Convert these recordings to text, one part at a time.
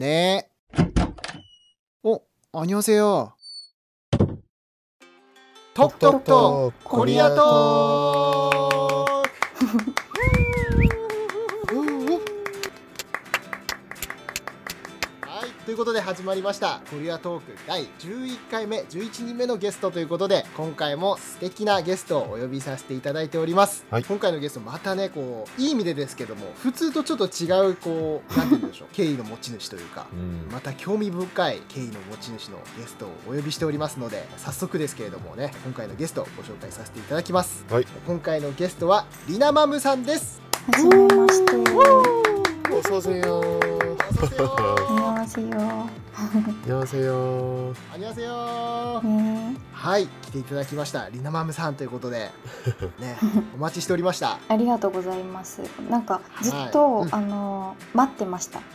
네. 어, 안녕하세요. 톡톡톡 코리아 톡. ということで始まりました「ゴリアトーク」第11回目11人目のゲストということで今回も素敵なゲストをお呼びさせていただいております、はい、今回のゲストまたねこういい意味でですけども普通とちょっと違うこう何て言うんでしょう経緯の持ち主というか、うん、また興味深い経緯の持ち主のゲストをお呼びしておりますので早速ですけれどもね今回のゲストをご紹介させていただきます、はい、今回のゲストはりなまむさんです。はじめまして。おおうせよお 안녕하세요 안녕하세요 ねはい来ていただきましたリナマムさんということでねお待ちしておりましたありがとうございます。なんかずっと、はいうんあの待ってました。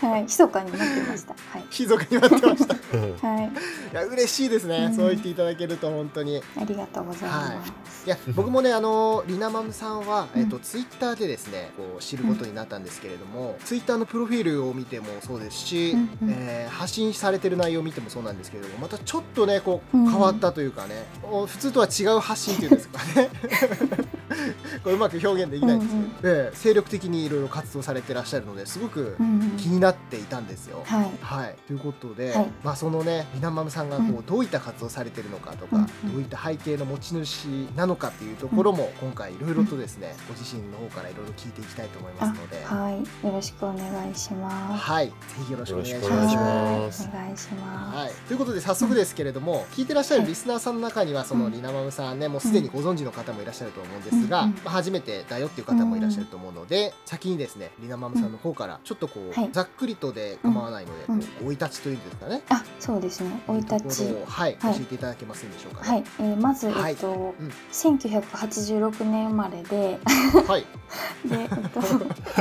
はい、密かに待ってました。はい。静かに待ってましたいはい、や嬉しいですね、うんそう言っていただけると本当にありがとうございます。いや僕もねあのリナマムさんは、うんえっとツイッターでですねこう知ることになったんですけれども、 ツイッターのプロフィールを見てもそうですし、うんうん。えー発信されてる内容を見てもそうなんですけれどもまたちょっとねこううん。変わったというかね、お普通とは違う発信っていうんですかね これうまく表現できない。んですけど、ええ精力的にいろいろ活動されてらっしゃるのですごくうんうん。気になっていたんですよ。はい。はい、ということで、はい。まあそのねリナマムさんがこう、うん。どういった活動をされてるのかとか、うんうん。どういった背景の持ち主なのかっていうところも、今回いろいろとですね、ご自身の方からいろいろ聞いていきたいと思いますので、あ、はい。よろしくお願いします。はい、ぜひよろしくお願いしよます。ろしくお願いします。はい。お願いします。はい、ということで早速ですけれども、聞いてらっしゃるはい。リスナーさんの中にはそのうん。リナマムさんねもうすでにご存知の方もいらっしゃると思うんですが、うんうんまあ初めてだよっていう方もいらっしゃると思うので、先にですねリナマムさんの方からちょっとこう、はい。ざっくりとで構わないので、生い立ちというんですかね。あ、そうですね。生い立ち。はい、はい。教えていただけますでしょうか、はい、えーまず、はい。えっと、うん。1986年生まれで、はい。で、えっと、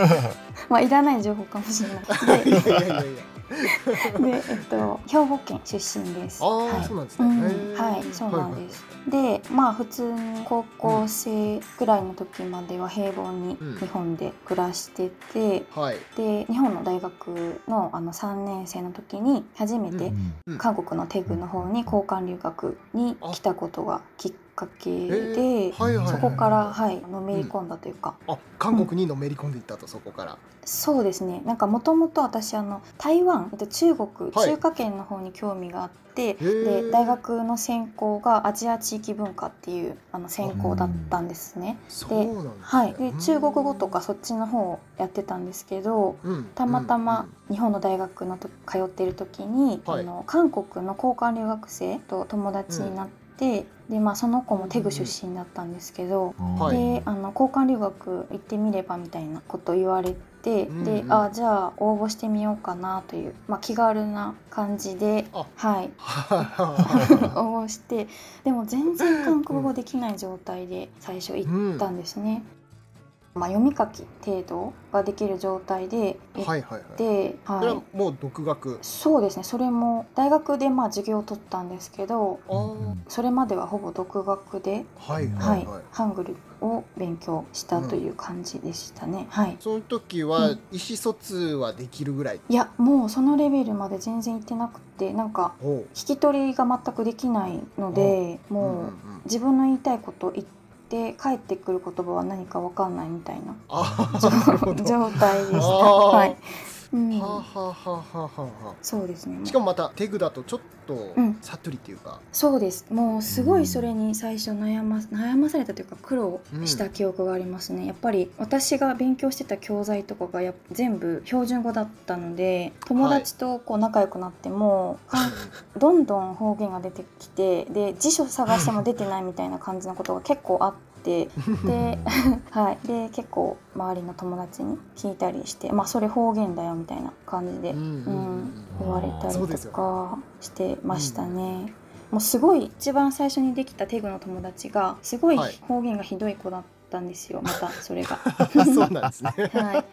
まあ、いらない情報かもしれない。いやいやいやいや。で、えっと、兵庫県出身です。はいそうなんですね。うんはい、そうなんです。で、まあ普通に高校生くらいの時までは平凡にうん日本で暮らしてて、はい。で日本の大学のあの3年生の時に初めてうん韓国のテグの方に交換留学に来たことがきっかけで。そこから、はい、のめり込んだというか、あ、韓国にのめり込んでいったと、そこから。そうですね。なんかもともと私あの台湾えっと中国、はい。中華圏の方に興味があってー。で大学の専攻がアジア地域文化っていうあの専攻だったんですね。そうなんですね。はい、でうん。中国語とかそっちの方をやってたんですけどうん。たまたうんま日本の大学のと通ってる時に、はい。あの韓国の交換留学生と友達になって、でまあ、その子もテグ出身だったんですけど、はい。であの交換留学行ってみればみたいなこと言われて、うんうん。であじゃあ応募してみようかなという、まあ、気軽な感じであ。はい。は 応募してでも全然韓国語できない状態で最初行うんったんですね。まあ、読み書き程度ができる状態で行っはいはいはい。て、それは、はいもう独学？そうですねそれも大学でまあ授業を取ったんですけどあーそれまではほぼ独学で、はいははいいはい。ハングルを勉強したという感じでしたね。はいその時はうん意思疎通はできるぐらい？いやもうそのレベルまで全然行ってなくてなんか。聞き取りが全くできないのでう。もうん自分の言いたいことを言って帰ってくる言葉は何かわかんないみたいな。状態でした。はい、うんはあ、はあはあはあはあ。そうですね。しかもまたテグだとちょっとうんさっとりっていうか、そうですもうすごいそれに最初悩ま悩まされたというか苦労した記憶がありますね、やっぱり私が勉強してた教材とかがやっ全部標準語だったので友達とこう仲良くなっても、かんどんどん方言が出てきてで辞書探しても出てないみたいな感じのことが結構あって。で, はい、で結構周りの友達に聞いたりして、まあ、それ方言だよみたいな感じで、うんうん言われたりとかしてましたね。もうすごい一番最初にできたテグの友達がすごい。方言がひどい子だったんですよ、またそれが。そうなんですね。は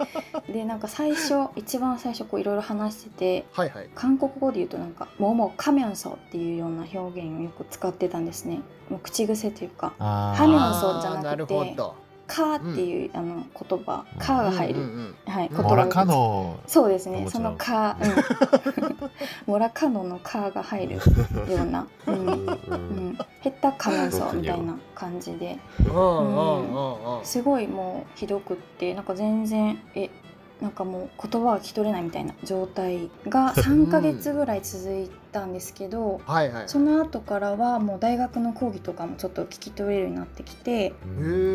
い、でなんか最初一番最初こういろいろ話しててはいはい。韓国語で言うとなんか「もうもうカミョンソ」っていうような表現をよく使ってたんですねもう口癖というかあハミョンソじゃなくてあーっていう、あの言葉かが入る、はい、うん。言葉モラカノ。そうですね。そのか、うん、モラカノのかが入るような、うん。うん。うん、ヘッタカノンソみたいな感じで。うん。すごいもうひどくってなんか全然えなんかもう言葉が聞き取れないみたいな状態が 3ヶ月ぐらい続いたんですけど、はいはい。その後からはもう大学の講義とかもちょっと聞き取れるようになってきて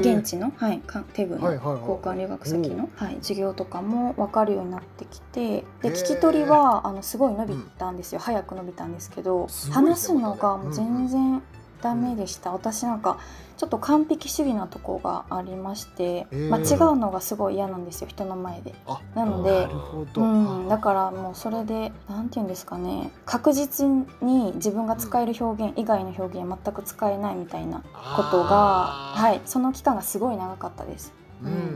現地の、はい、かテグの交換留学先の、はい、授業とかも分かるようになってきてで聞き取りはあのすごい伸びたんですよ、早く伸びたんですけどね話すのがもう全然ダメでした、私なんかちょっと完璧主義なとこがありまして、へー間違うのがすごい嫌なんですよ人の前で。あなのでうん、だからもうそれでなんて言うんですかね。確実に自分が使える表現以外の表現全く使えないみたいなことが、はい、その期間がすごい長かったです。うん。うんうんうんう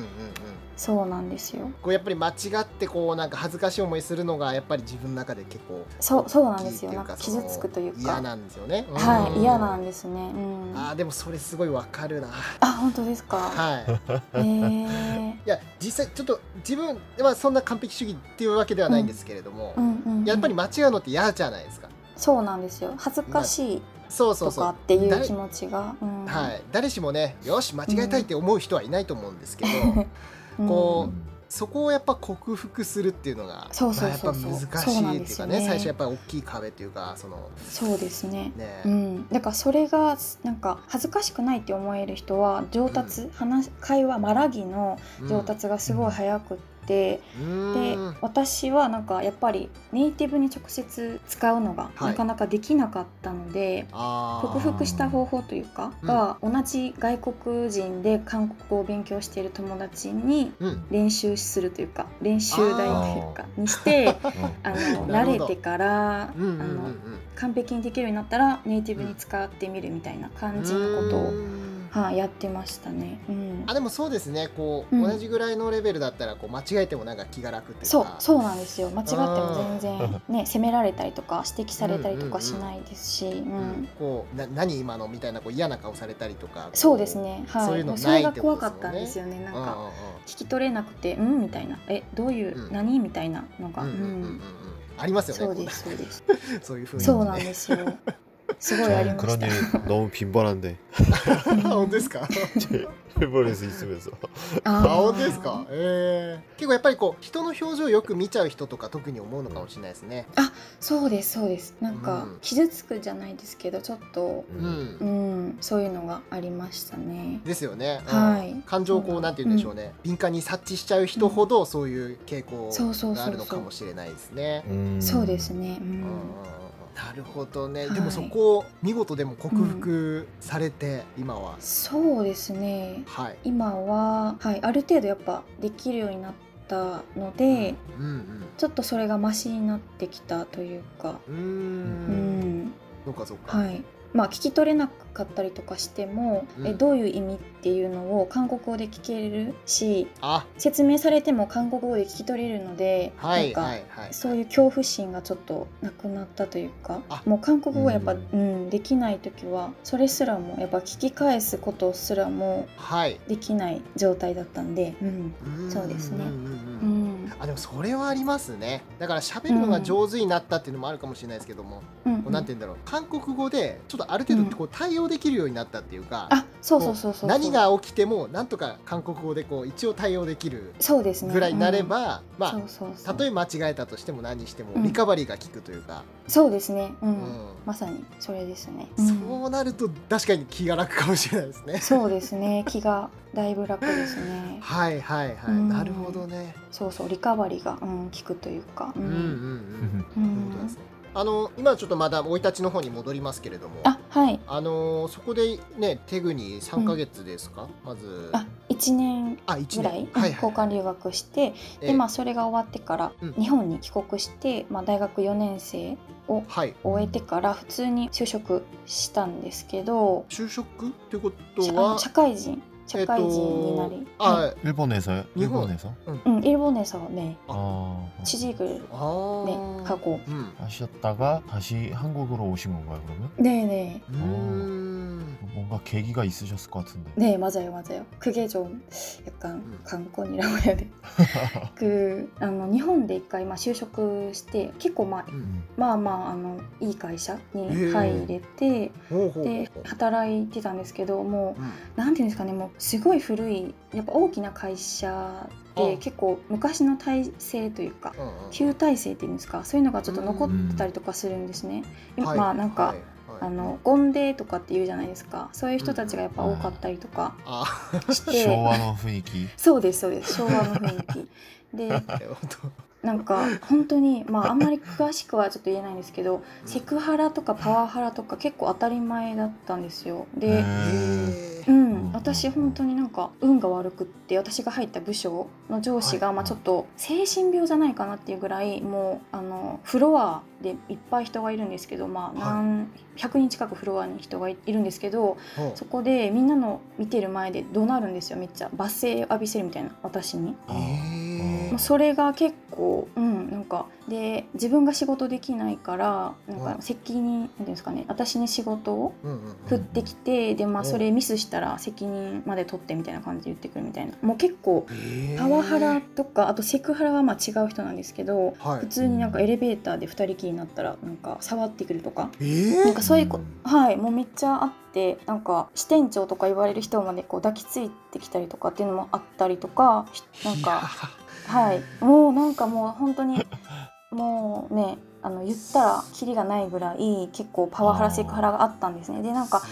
んそうなんですよ。こうやっぱり間違ってこうなんか恥ずかしい思いするのがやっぱり自分の中で結構そうそうなんですよ。なんか傷つくというか、嫌なんですよねはい、嫌なんでですね。うん。あーでもそれすごいわかるなあ、本当ですか？はいへえ。いや実際ちょっと自分はそんな完璧主義っていうわけではないんですけれども。やっぱり間違うのって嫌じゃないですかそうなんですよ。恥ずかしいそうそうそうっていう誰気持ちが。うんはい、誰しもねよし間違えたいって思う人はいないと思うんですけど、うん。こそこをやっぱ克服するっていうのがそうそうそうそう。まあ、やっぱ難しいっていうかねですよね。最初やっぱり大きい壁っていうかそのそうですね。ね、うん、だからそれがなんか恥ずかしくないって思える人は上達、話会話まらぎの上達がすごい早くって、うで私はなんかやっぱりネイティブに直接使うのがはい。なかなかできなかったので、あー。克服した方法というかうん。が同じ外国人で韓国語を勉強している友達にうん。練習するというか練習台というかにして あの慣れてから、うんうんうん。あの完璧にできるようになったらネイティブに使ってみるみたいな感じのことを、はい、やってましたね。うん。あでもそうですね。こう、うん。同じぐらいのレベルだったらこう間違えてもなんか気が楽っていうか。そうそうなんですよ。間違っても全然ね責められたりとか指摘されたりとかしないですし、うんうんこうな何今のみたいなこう嫌な顔されたりとか。こそうですね。はい。そういうのそれが怖かったんですよね。なんか聞き取れなくてうんみたいな。えどういう、うん。何みたいなのが、うんありますよねそうですそうです。そういうふうに、そうなんですよすごいあり 전 ま 그런 した 일 너무 빈번한데 本当ですか일본에서 있으면서 ああー本当ですかえー、結構やっぱりこう人の表情をよく見ちゃう人とか特に思うのかもしれないですねそうですそうですなんか、うん傷つくじゃないですけどちょっとうん、うんそういうのがありましたねですよね、うんはい感情をこうなんて言うんでしょうね、敏感に察知しちゃう人ほどそういう傾向そうそうそうそうがあるのかもしれないですね 음. そうですねううんうんうんん なるほどね、はい。でもそこを見事でも克服されて、今は。そうですね。はい。今は、はい、ある程度やっぱできるようになったので、うんちょっとそれがマシになってきたというか、うん、そうかそうか、はい。まあ聞き取れなかったりとかしても、うん。えどういう意味っていうのを韓国語で聞けるしあ。説明されても韓国語で聞き取れるので、はいなんか、はいはい。そういう恐怖心がちょっとなくなったというかあ。もう韓国語やっぱ、ううん。できない時はそれすらもやっぱ聞き返すことすらもはい。できない状態だったんで、うんん。そうですね。んんううん。ん。あでもそれはありますね。だから喋るのが上手になったっていうのもあるかもしれないですけども、うんこうなんて言うんだろう。韓国語でちょっとある程度こう対応できるようになったっていうか、あそうそうそうそう。何が起きてもなんとか韓国語でこう一応対応できるそうですね。ぐらいになれうん。ば、うそうそあう例えば間違えたとしても何にしてもうん。リカバリーが効くというか、そうですね。うん、うん。まさにそれですね、そうなると確かに気が楽かもしれないですね。そうですね。気がだいぶ楽ですね。はいはいはい、うん。なるほどね。そうそうリカバリーが、うん、効くというか、ううんうんうん。うそうですねあの今ちょっとまだ生い立ちの方に戻りますけれども、あはい。あのそこでねテグに3ヶ月ですか、まず。あ1年ぐらい、年はいはい。交換留学して、ええ。でまあそれが終わってからうん。日本に帰国して、まあ、大学4年生をはい。終えてから普通に就職したんですけど就職ってことは？社会人社会人になり、えっとあ、 일본에서요? 일본. 일본에서? 응, 일본에서 네 아, 취직을 아. 네, 하고 음. 하셨다가 다시 한국으로 오신 건가요, 그러면? 네네 음. 뭔가 계기가 있으셨을 것 같은데. 네 맞아요 맞아요 그게 좀 약간 음. 관건이라고 해야 돼. 그あの日本で一回まあ就職して結構まあ 음. まあまああのいい会社にへえ入れてほうほうで働いてたんですけどもうんうなんていうんですかねもう すごい古いやっぱ大きな会社であ結構昔の体制というか旧体制っていうんですかそういうのがちょっと残ってたりとかするんですね。今はいまあなんか、あのゴンデとかって言うじゃないですか。そういう人たちがやっぱ多かったりとかあして、昭和の雰囲気？そうですそうです。昭和の雰囲気。で本なんか本当にまああんまり詳しくはちょっと言えないんですけど当セクハラとかパワハラとか結構当たり前だったんですよ。で、うん。うん。私本当になんか運が悪くって私が入った部署の上司が、はい。まあちょっと精神病じゃないかなっていうぐらいもうあのフロアでいっぱい人がいるんですけどまあ何100人近くフロアに人がいるんですけどそこでみんなの見てる前で怒鳴るんですよめっちゃ。罵声浴びせるみたいな私に。へもうそれが結構うんなんかで自分が仕事できないからなんかうん。責任なんていうんですかね私に仕事をうんうん振ってきてでまあうん。それミスしたら責任まで取ってみたいな感じで言ってくるみたいな。もう結構パワハラとかあとセクハラはまあ違う人なんですけどはい。普通になんかエレベーターで2人きりになったらなんか触ってくるとか。えー。なんかそういうこうんはいもうめっちゃあってなんか支店長とか言われる人までこう抱きついてきたりとかっていうのもあったりとかなんかはい。もうなんかもう本当にもうねあの言ったらキリがないぐらい結構パワハラセクハラがあったんですね。でなんか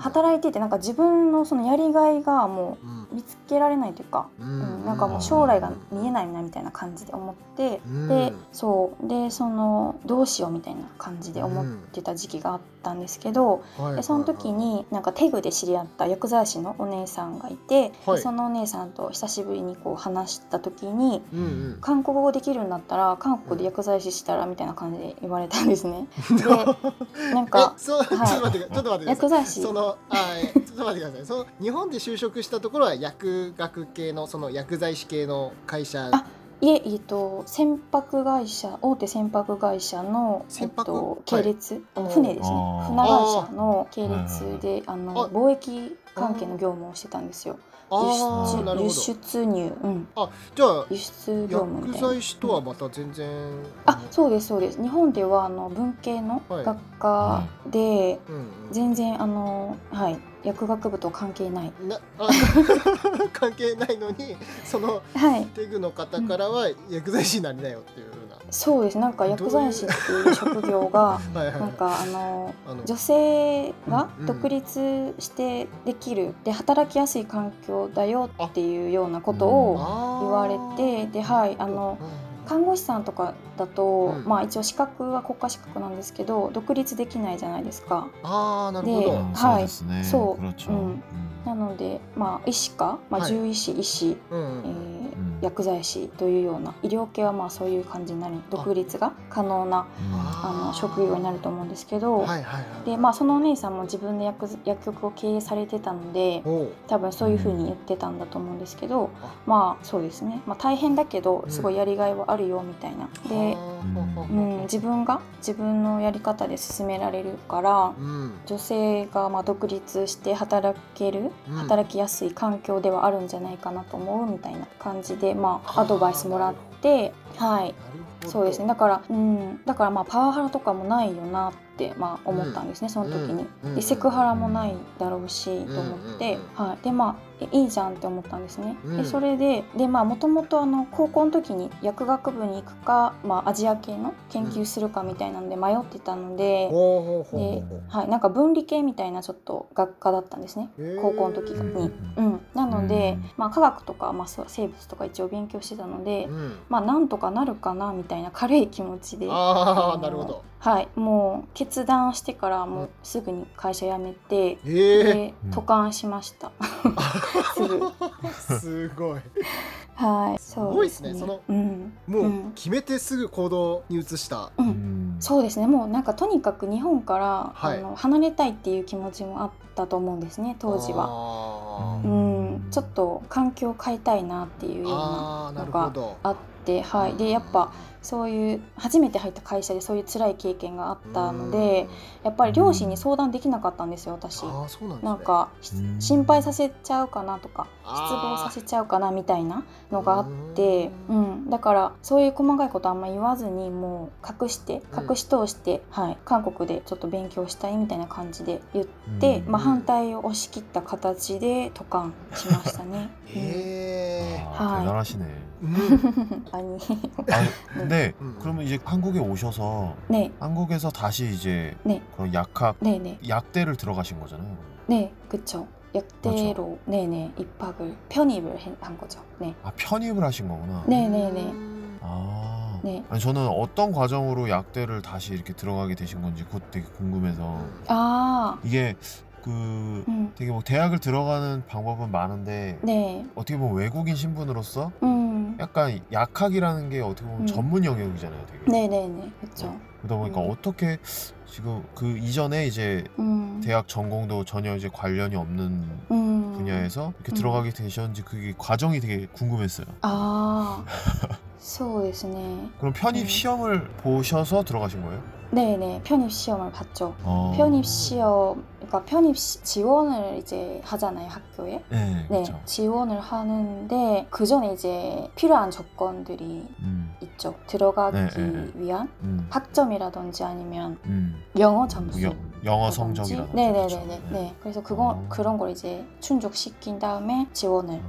働いててなんか自分のそのやりがいがもう見つけられないというか、ううんん、なんかもう将来が見えないなみたいな感じで思って、うん。でそう。でそのどうしようみたいな感じで思ってた時期があったんですけど、はいでその時になんかテグで知り合った薬剤師のお姉さんがいて、はい。でそのお姉さんと久しぶりにこう話した時にうんうん。韓国語できるんだったら韓国で薬剤師したらみたいな感じで言われたんですね。でなんか えそうちょっと待ってくだちょっと待ってください。薬剤師。そのあえちょっと待ってください。その日本で就職したところは薬学系のその薬剤師系の会社あいえ、えっと、船舶会社大手船舶会社の、えっと、系列、船ですね。船会社の系列でああの貿易関係の業務をしてたんですよああ輸出入、うん、じゃあ輸出業務み薬剤師とはまた全然あそうですそうです。日本ではあの文系のはい。学科で、うん。うん全然あのはい薬学部と関係ない。なあ 関係ないのにそのはい。テグの方からは薬剤師になりなよっていう。よそうです。なんか薬剤師っていう職業が、なんかあの女性が独立してできる、で働きやすい環境だよっていうようなことを言われて、ではいあの、看護師さんとかだと、まあ一応資格は国家資格なんですけど独立できないじゃないですか。でなはい、そう、う。ん、なのでまあ医師か、まあ、獣医師、医師、え薬剤師というような医療系はまあそういう感じになる独立が可能な 음. あの職業になると思うんですけど、はいはいはい。でまあそのお姉さんも自分で薬薬局を経営されてたので多分そういうふうに言ってたんだと思うんですけど、あまあそうですね、まあ、大変だけどうん。すごいやりがいはあるよみたいな。で、うん、自分が自分のやり方で進められるからうん。女性がまあ独立して働ける、うん。働きやすい環境ではあるんじゃないかなと思うみたいな感じで、まあ、アドバイスもらってはい。そうですね。だから、うん、だからまあパワハラとかもないよなって、まあ、思ったんですね、その時に。うん。でセクハラもないだろうし、と思って、うんはい、でまあえいいじゃんって思ったんですね。うん。でそれででまあもともとあの高校の時に薬学部に行くか、まあ、アジア系の研究するかみたいなので迷ってたので。ほうほうほうではい、なんか分理系みたいなちょっと学科だったんですね。高校の時に、うん、なので、まあ、科学とか、まあ、そう生物とか一応勉強してたので、うん。まあなんとかなるかなみたいな軽い気持ちで。あなるほど。はい。もう決断してからもうすぐに会社辞めて、ええでうん。渡韓しました すごい。はいすそうごいですね。そのうん。もううん。決めてすぐ行動に移した。そうですね。もうなんかとにかく日本から、はい。あの離れたいっていう気持ちもあったと思うんですね当時は。はううん。ちょっと環境を変えたいなっていうようなああなるほど。あって、はい、でやっぱそういう初めて入った会社でそういう辛い経験があったのでやっぱり両親に相談できなかったんですよ私。なん、か心配させちゃうかなとか失望させちゃうかなみたいなのがあってうん、だからそういう細かいことあんま言わずにもう隠して隠し通して、はい、韓国でちょっと勉強したいみたいな感じで言って、まあ、反対を押し切った形で渡韓しましたね。え、はい、らしね。兄 ね、 근데 음. 그러면 이제 한국에 오셔서 네, 한국에서 다시 이제 네, 그런 약학 네, 네, 약대를 들어가신 거잖아요. 네, 그쵸. 약대로 네네 입학을 편입을 해- 한 거죠. 네, 아 편입을 하신 거구나. 네, 네, 네, 음. 아. 네. 아니 저는 어떤 과정으로 약대를 다시 이렇게 들어가게 되신 건지 그것 되게 궁금해서 음. 아, 이게 그 음, 되게 뭐 대학을 들어가는 방법은 많은데 네, 어떻게 보면 외국인 신분으로서 음, 약간 약학이라는 게 어떻게 보면 음. 전문 영역이잖아요, 되게. 네, 네, 네, 그쵸. 그러다 보니까 음. 어떻게 지금 그 이전에 이제 음, 대학 전공도 전혀 이제 관련이 없는 음, 분야에서 이렇게 음. 들어가게 되셨는지 그게 과정이 되게 궁금했어요. 아, そうですね. 그럼 편입 음. 시험을 보셔서 들어가신 거예요? 네, 네, 편입 시험을 봤죠. 어. 편입 시험, 그러니까 편입 시, 지원을 이제 하잖아요, 학교에. 네, 네, 그렇죠. 지원을 하는데 그 전에 이제 필요한 조건들이 음, 있죠. 들어가기 네, 네, 네. 위한 음, 학점이라든지 아니면 음. 영어 점수. 여, 영어 성적이라든지. 네네네네. 그렇죠. 네. 그래서 그거 어. 그런 걸 이제 충족시킨 다음에 지원을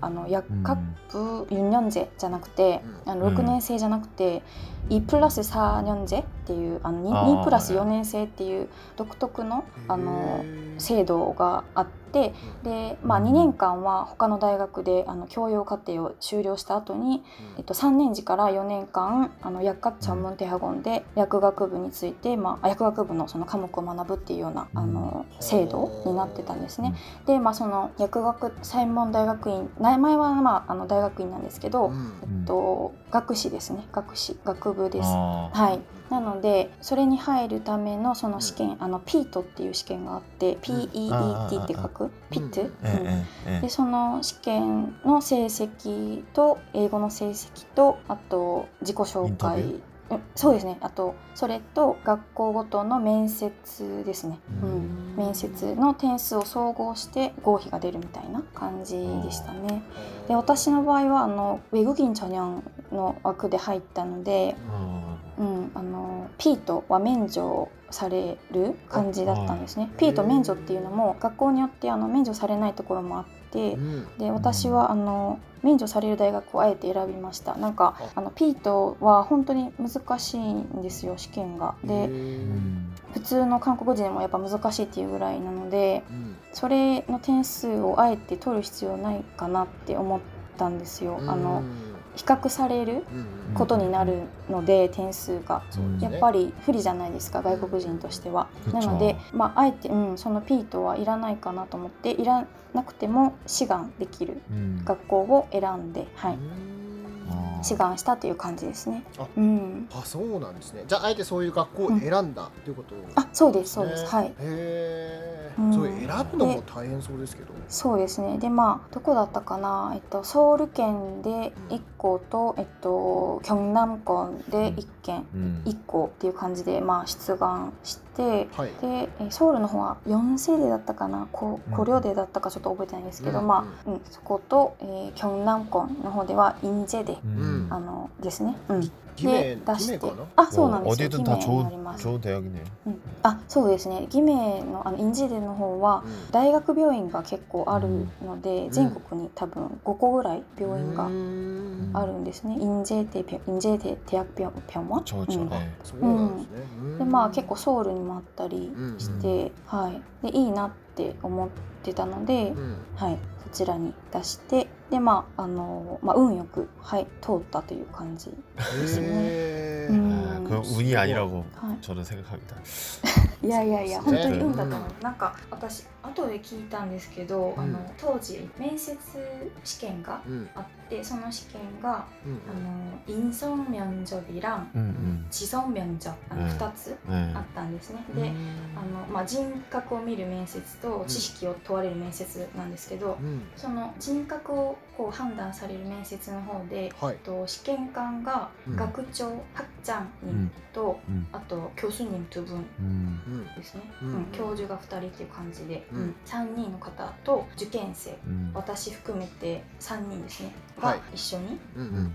あの薬学部4年生じゃなくて、うんあの6年生じゃなくて、2プラス4年生っていうあの 2, あープラス4年生っていう独特のあのへー制度があってで、まあ、2年間は他の大学であの教養課程を修了した後に、えっと、3年次から4年間あの薬学전문 대학원で薬学部について、まあ、薬学部のその科目を学ぶっていうようなあの制度になってたんですね。で、まあ、その薬学専門大学院名 前は、まあ、あの大学院なんですけど、うん、えっと、学士ですね。学士学部です。はい、なのでそれに入るためのその試験、うん、あのピートっていう試験があって PEET って書く？ピット、うん。でその試験の成績と英語の成績とあと自己紹介。そうですね。あとそれと学校ごとの面接ですね。うん。面接の点数を総合して合否が出るみたいな感じでしたね。で私の場合はあのウェグギンチョニョンの枠で入ったので、 어, うん、あの P とは免除される感じだったんですね。P と免除っていうのも学校によってあの免除されないところもあってうん。で私はあの免除される大学をあえて選びました。なんかあ。の P とは本当に難しいんですよ試験が。へで普通の韓国人もやっぱ難しいっていうぐらいなので、うん、それの点数をあえて取る必要ないかなって思ったんですよ。あの比較されることになるので、点数が、ね、やっぱり不利じゃないですか外国人としては。なので、まあ、あえて、うん、その P とはいらないかなと思っていらなくても志願できる学校を選んで、はい。志願したという感じですね。あ。うん、あそうなんですね。じゃああえてそういう学校を選んだということあそうですそうです、はい。へえうん。それ選ぶのも大変そうですけど。そうですね。でまあどこだったかな、えっと、ソウル県で1校と、えっと、キョンナム県で1県、 음. 1校っていう感じで、まあ、出願してはい。でえソウルの方は4世デだったかなこうん。コリョデだったかちょっと覚えてないんですけど、うん。まあ、うん、そこと、えー、キョンナム県の方ではインジェデ、 음. あのですね、うん、偽名、出して、あ、そうなんですよ。偽名になります。超大学ね。うん、あ、そうですね。偽名のあのインジデの方は、うん、大学病院が結構あるので、うん、全国に多分5個ぐらい病院があるんですね。インジェテピョインジェテテヤピョピョモ。超超ね。うん。で、まあ結構ソウルにもあったりして、はい。でいいなって思ってたので、はい。そちらに出して。でまああのまあ運よくはい通ったという感じですね。へーうん 아, 그건 운이 아니라고 はい 저는 생각합니다. いやいやいやそうですね本当に運だと思う、なんか私後で聞いたんですけど、うんあの当時面接試験がうんあってその試験がうんあの인성면접이랑 음, 지성면접あのうん2つ 음. 네. あったんですね。でうんあのまあ、人格を見る面接と知識を問われる面接なんですけど、うんその人格を こう判断される面接の方で、はい、と試験官が学長、うん、はっちゃん人と、うん、あと教師人と分ですね、うん、うん、教授が2人っていう感じで、うん、3人の方と受験生、私含めて3人ですねが一緒に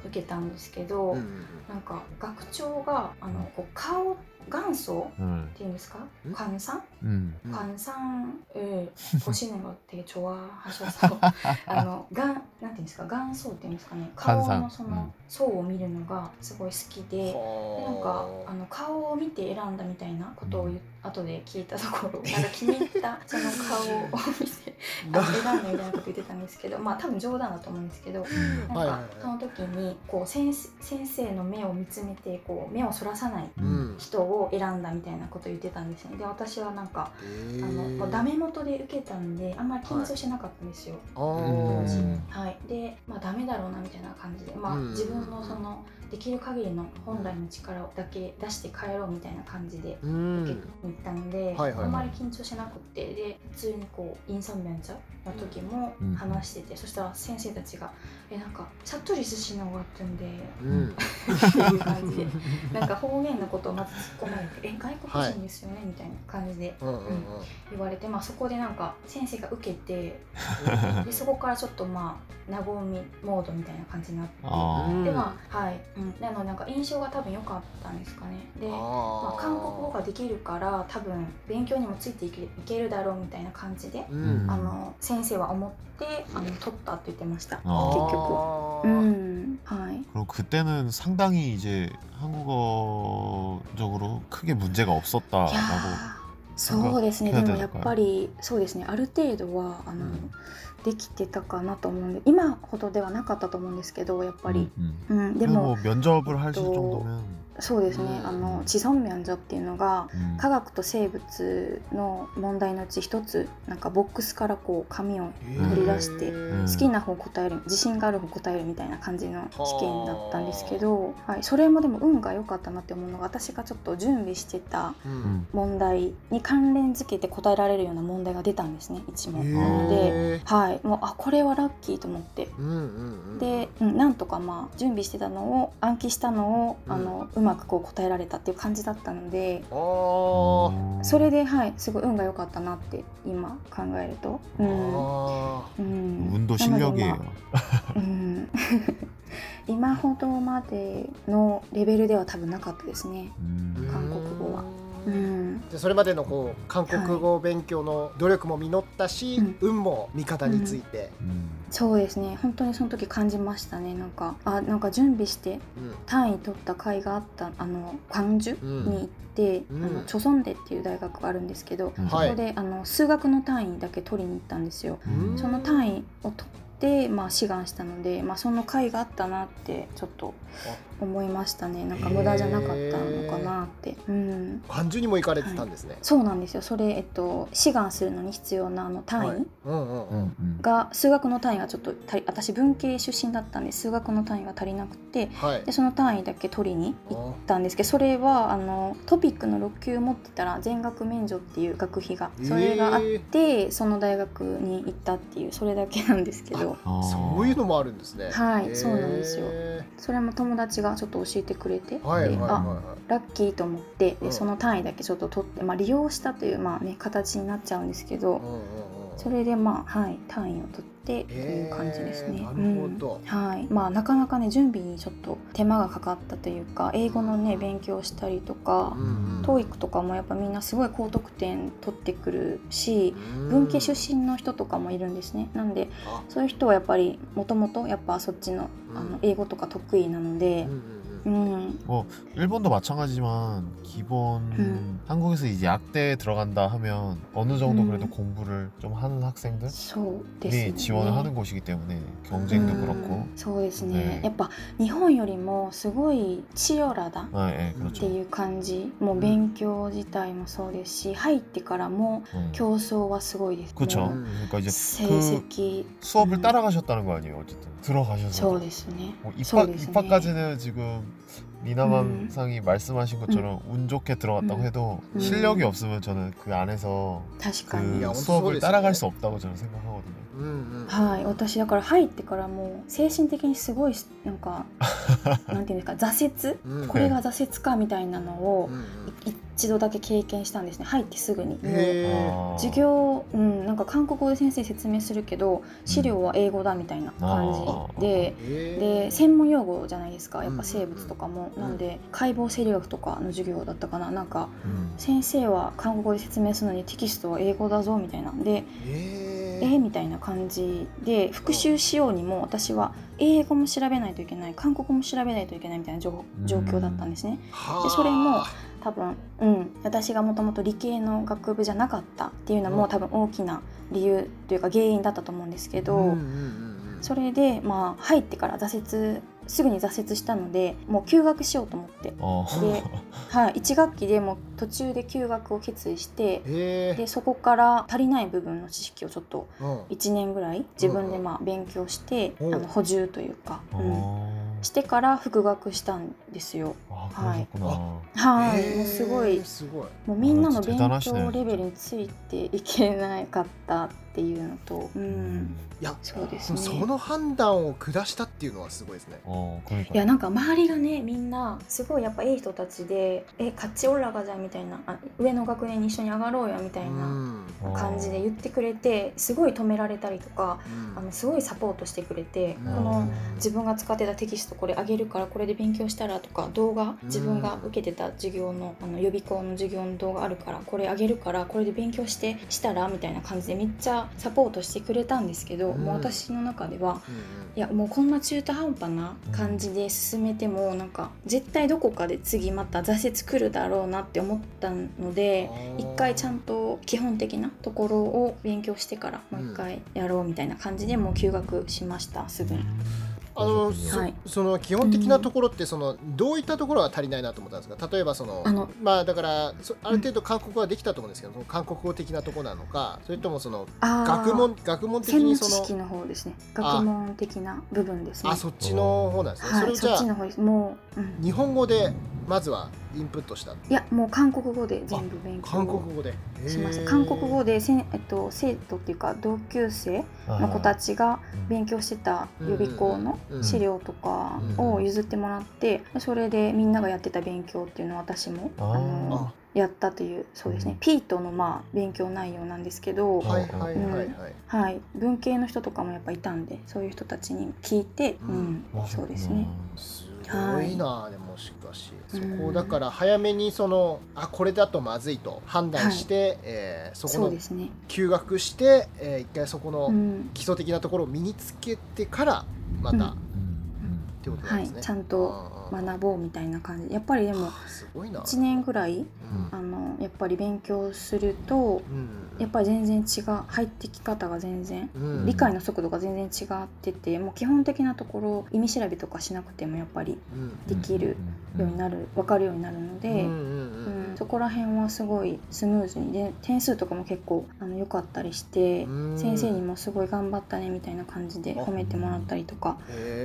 受けたんですけど、うんうん、なんか学長があのこう顔元祖 음. っていうんですかん관상 음. 음. 관상을 보시는 거 되게 좋아하셔서 あのがんなんていうんですか元祖っていうんですかね顔 관상 のその層を見るのがすごい好きで。でなんかあの顔を見て選んだみたいなことを言う後で聞いたところなんか気に入ったその顔を見て あの選んだみたいなこと言ってたんですけどまあ多分冗談だと思うんですけどなんはいはいはい。かその時にこう先生先生の目を見つめてこう目をそらさない 음. 人を選んだみたいなことを言ってたんですね。で私はなんかあのもうダメ元で受けたんであんまり緊張してなかったんですよ、あ当ー時。うんはい。でまあダメだろうなみたいな感じで。まあうん。自分のそのできる限りの本来の力をだけ出して帰ろうみたいな感じでうん。受けに行ったので、はいはいあんまり緊張しなくってで普通にこうインサンメンチャの時もうん。話してて、そしたら先生たちが「えなんかシャットリスしながってんで」うん。っていう感じで なんか方言のことをまず突っ込まれて「え外国人ですよね」みたいな感じでうんうんうん。言われて、まあ、そこでなんか先生が受けて でそこからちょっとまあ和みモードみたいな感じになって。 아. でまあはい、うん、なのでなんか印象が多分良かったんですかねで、まああ、韓国語ができるから多分勉強にもついていけいけるだろうみたいな感じで、うんあの先生は思ってあの取ったって言ってました、 아. 結局あーうんはい、 그럼 그때는 상당히 이제 한국어적으로 크게 문제가 いや 없었다라고 ーそうですねなんかでもやっぱりそうですねある程度はあの、うん できてたかなと思うんで今ほどではなかったと思うんですけどやっぱり、 음, うん、で 음. も 뭐 면접을 하실 또- 정도면 そうですね。うん。あの地損免除っていうのが 음. 科学と生物の問題のうち一つなんかボックスからこう紙を取り出して好きな方答える自信がある方答えるみたいな感じの試験だったんですけど、はい、それもでも運が良かったなって思うのが私がちょっと準備してた問題に関連づけて答えられるような問題が出たんですね一問。へー。はい、もうあこれはラッキーと思って。うんうんうん。で、うん、なんとかまあ準備してたのを暗記したのを、うんあのううまくこう答えられたっていう感じだったのでそれではいすごい運が良かったなって今考えると、うん、運動、まあ、うん。今ほどまでのレベルでは多分なかったですね。韓国語は。うん、でそれまでのこう韓国語勉強の努力も実ったし、はい、運も味方について、うん。うん、そうですね。本当にその時感じましたね。なんかあなんか準備して単位取った甲斐があったあの関ジュに行って、あのチョソンデっていう大学があるんですけど、そこであの数学の単位だけ取りに行ったんですよ。その単位を取っまあ、志願したので、まあ、その回があったなってちょっと思いましたね。なんか無駄じゃなかったのかなって、うん、単純にも行かれてたんですね、はい、そうなんですよ。それ、えっと、志願するのに必要なあの単位が数学の単位がちょっと私文系出身だったんで数学の単位が足りなくて、はい、でその単位だけ取りに行ったんですけどそれはあのトピックの6級持ってたら全額免除っていう学費がそれがあってその大学に行ったっていうそれだけなんですけど。そういうのもあるんですね。はい。そうなんですよ。それも友達がちょっと教えてくれて、ではいはいはい。あはラッキーと思ってうん。でその単位だけちょっと取って、まあ、利用したという、まあね、形になっちゃうんですけど、いうんうんうん。それでまあはい単位を取ってという感じですね。なるほど。うん。はい。まあなかなかね準備にちょっと手間がかかったというか英語のね勉強したりとかう。ん TOEIC とかもやっぱみんなすごい高得点取ってくるしうん。文系出身の人とかもいるんですね。なんであ。そういう人はやっぱりもともとやっぱそっちのあうん。の英語とか得意なのでうんうん ううんん 뭐 일본도 마찬가지지만 기본 음. 한국에서 이제 약대에 들어간다 하면 어느 정도 음. 그래도 공부를 좀 하는 학생들이 そうですね 지원을 하는 곳이기 때문에 경쟁도 うん 그렇고 そうですねねやっぱ日本よりもすごいチヨラだ 아, 예, って 그렇죠. いう感じもう勉強自体もそうですし入ってからも 음. 競争はすごいですね 그렇죠. 음. 그러니까 이제 成 그 績 수업을 음. 따라가셨다는 거 아니에요, 어쨌든 들어가셔서. そうですね 뭐 そう 입학 ですね 입학까지는 지금 리나맘 음. 상이 말씀하신 것처럼 운 좋게 들어갔다고 음. 해도 음. 실력이 없으면 저는 그 안에서 確か 그 に 야, 수업을 엄청 따라갈 소리했어요. 수 없다고 저는 생각하거든요. うんうんはい私だから入ってからもう精神的にすごいなんかなんていうんですか挫折うんこれが挫折かみたいなのをうんうんい 一度だけ経験したんですね。入ってすぐに。授業、うん、なんか韓国語で先生説明するけど資料は英語だみたいな感じで。えで専門用語じゃないですか。やっうんぱ生物とかも、うん。なんで解剖生理学とかの授業だったかな。なんか 음. 先生は韓国語で説明するのにテキストは英語だぞみたいなんでええー、みたいな感じで復習しようにも私は英語も調べないといけない韓国語も調べないといけないみたいな状状況だったんですね。はあ。でそれも多分、うん、私がもともと理系の学部じゃなかったっていうのうん。も多分大きな理由というか原因だったと思うんですけど、それでまあ入ってから挫折すぐに挫折したのでもう休学しようと思って。で、はい、1学期でも途中で休学を決意してでそこから足りない部分の知識をちょっと1年ぐらい自分でまあ勉強して、あの補充というか。うん。してから復学したんですよ。はい。はい、もうすごい。もうみんなの勉強レベルについていけなかったっていうのと、うん、いやそうです、ね、その判断を下したっていうのはすごいですね。いやなんか周りがねみんなすごいやっぱいい人たちで「え勝ちオラがじゃ」みたいな。あ「上の学年に一緒に上がろうよ」みたいな感じで言ってくれてすごい止められたりとか、うん、あのすごいサポートしてくれて、うん、この自分が使ってたテキストこれあげるからこれで勉強したらとか動画自分が受けてた授業のあの予備校の授業の動画あるからこれあげるからこれで勉強してしたらみたいな感じでめっちゃサポートしてくれたんですけど、うん。もう私の中ではうんうん。いやもうこんな中途半端な感じで進めてもなんか絶対どこかで次また挫折来るだろうなって思ったので一回ちゃんと基本的なところを勉強してからもう一回やろうみたいな感じでもう休学しましたすぐに。あのその基本的なところってその、どういったところが足りないなと思ったんですが例えばそのまあだからある程度韓国はできたと思うんですけど、韓国語的なところなのかそれともその学問学問的にその専門ですね。学問的な部分ですね。あそっちの方なんですね、それじゃもう、日本語でまずはインプットした。いやもう韓国語で全部勉強。韓国語で。しました。韓国語でせん、えっと、生徒っていうか同級生 아. の子たちが勉強してた予備校のうん。資料とかを譲ってもらってそれでみんながやってた勉強っていうのを私もあのやったというそうですね、うん。ピートのまあ勉強内容なんですけど、はいはいはいはい、はい、文系の人とかもやっぱいたんでそういう人たちに聞いて、ううん。んそうですね。すごいな、でもしかしそうんこだから早めにそのあこれだとまずいと判断して、えーそこの休学して、えー一回そこうのん。基礎的なところを身につけてからまた、うん。っ 음, てことなんはいですね。、ちゃんと学ぼうみたいな感じ。やっぱりでもあーすごいな。1年ぐらいうん。あのやっぱり勉強するとうん。やっぱり全然違う入ってき方が全然うん。理解の速度が全然違っててもう基本的なところ意味調べとかしなくてもやっぱりうん。できるようになる分かるようになるので、うんそこら辺はすごいスムーズにで点数とかも結構あの良かったりしてうん。先生にもすごい頑張ったねみたいな感じで褒めてもらったりとか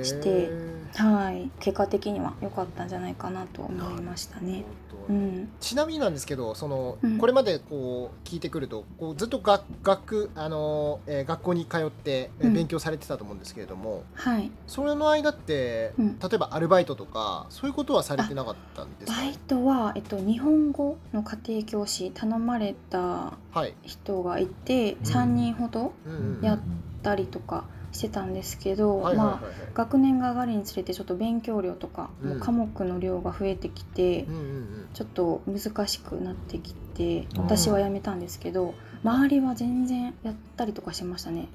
してはい。結果的には良かったんじゃないかなと思いましたね。うん、ちなみになんですけどその、うん。これまでこう聞いてくるとこうずっと学学あの、えー学校に通って、えーうん。勉強されてたと思うんですけれども、はい。それの間って、うん。例えばアルバイトとかそういうことはされてなかったんですか？バイトは、えっと、日本語の家庭教師頼まれたはい、人がいて3人ほどやったりとかしてたんですけど、まあ学年が上がるにつれてちょっと勉強量とか、うん。もう科目の量が増えてきて、ちょっと難しくなってきてうん。私は辞めたんですけど周りは全然やったりとかしてましたね。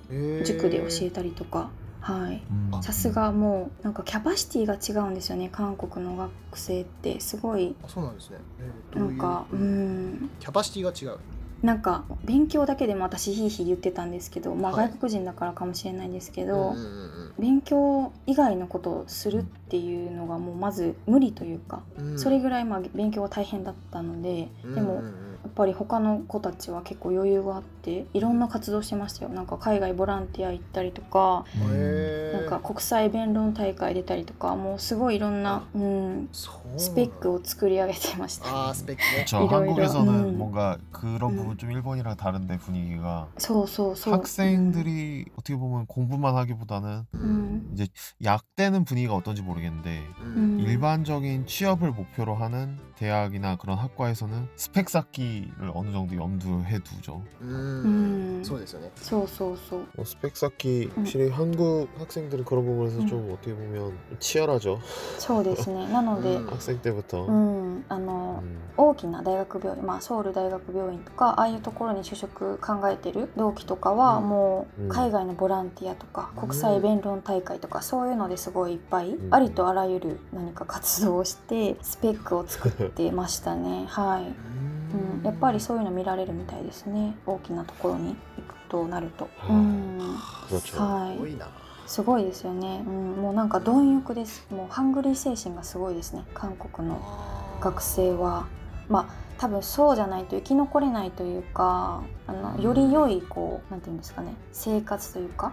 塾で教えたりとかはい。うん。さすがもうなんかキャパシティが違うんですよね韓国の学生って。すごい。あそうなんですね、えーどうんかうん。キャパシティが違う。なんか勉強だけでも私ひいひい言ってたんですけど、まあ、はい。外国人だからかもしれないんですけど、うんうんうん勉強以外のことをするっていうのがもうまず無理というか、うん。それぐらいまあ勉強は大変だったので、でもうんうんうん。やっぱり他の子たちは結構余裕があっていろんな活動してましたよなんか海外ボランティア行ったりとか、へーなんか国際弁論大会出たりとかもうすごいいろんな、うん、そうスペックを作り上げてました。あースペックね 저 이러, 이러. 한국에서는 음. 뭔가 그런 음. 부분 좀 일본이랑 다른데 분위기가 そうそうそう 학생들이 어떻게 보면 공부만 하기보다는 う ん、 이제 약대는 분위기가 어떤지 모르겠는데 うん 음. 일반적인 취업을 목표로 하는 대학이나 그런 학과에서는 스펙 쌓기를 어느 정도 염두에 두죠. ううんんそうですよねそうそうそう 뭐 스펙 쌓기 음. 확실히 한국 학생들은 그런 부분에서 음. 좀 어떻게 보면 치열하죠. そうですねなので、うん 학생 때부터. うん、あの 음. 大きな大学病院、まあ、ソウル大学病院とかああいうところに就職考えてる同期とかはうんもうんう海外のボランティアとかうん国際弁論大 会とかそういうのですごいいっぱい、ありとあらゆる何か活動をしてスペックを作ってましたね。はい。うん、やっぱりそういうの見られるみたいですね。大きなところに行くとなると、うん、はい。すごいですよね、うん、もうなんか貪欲です。もうハングリー精神がすごいですね。韓国の学生は。まあ多分そうじゃないと生き残れないというかあのより良いこう何て言うんですかね。生活というか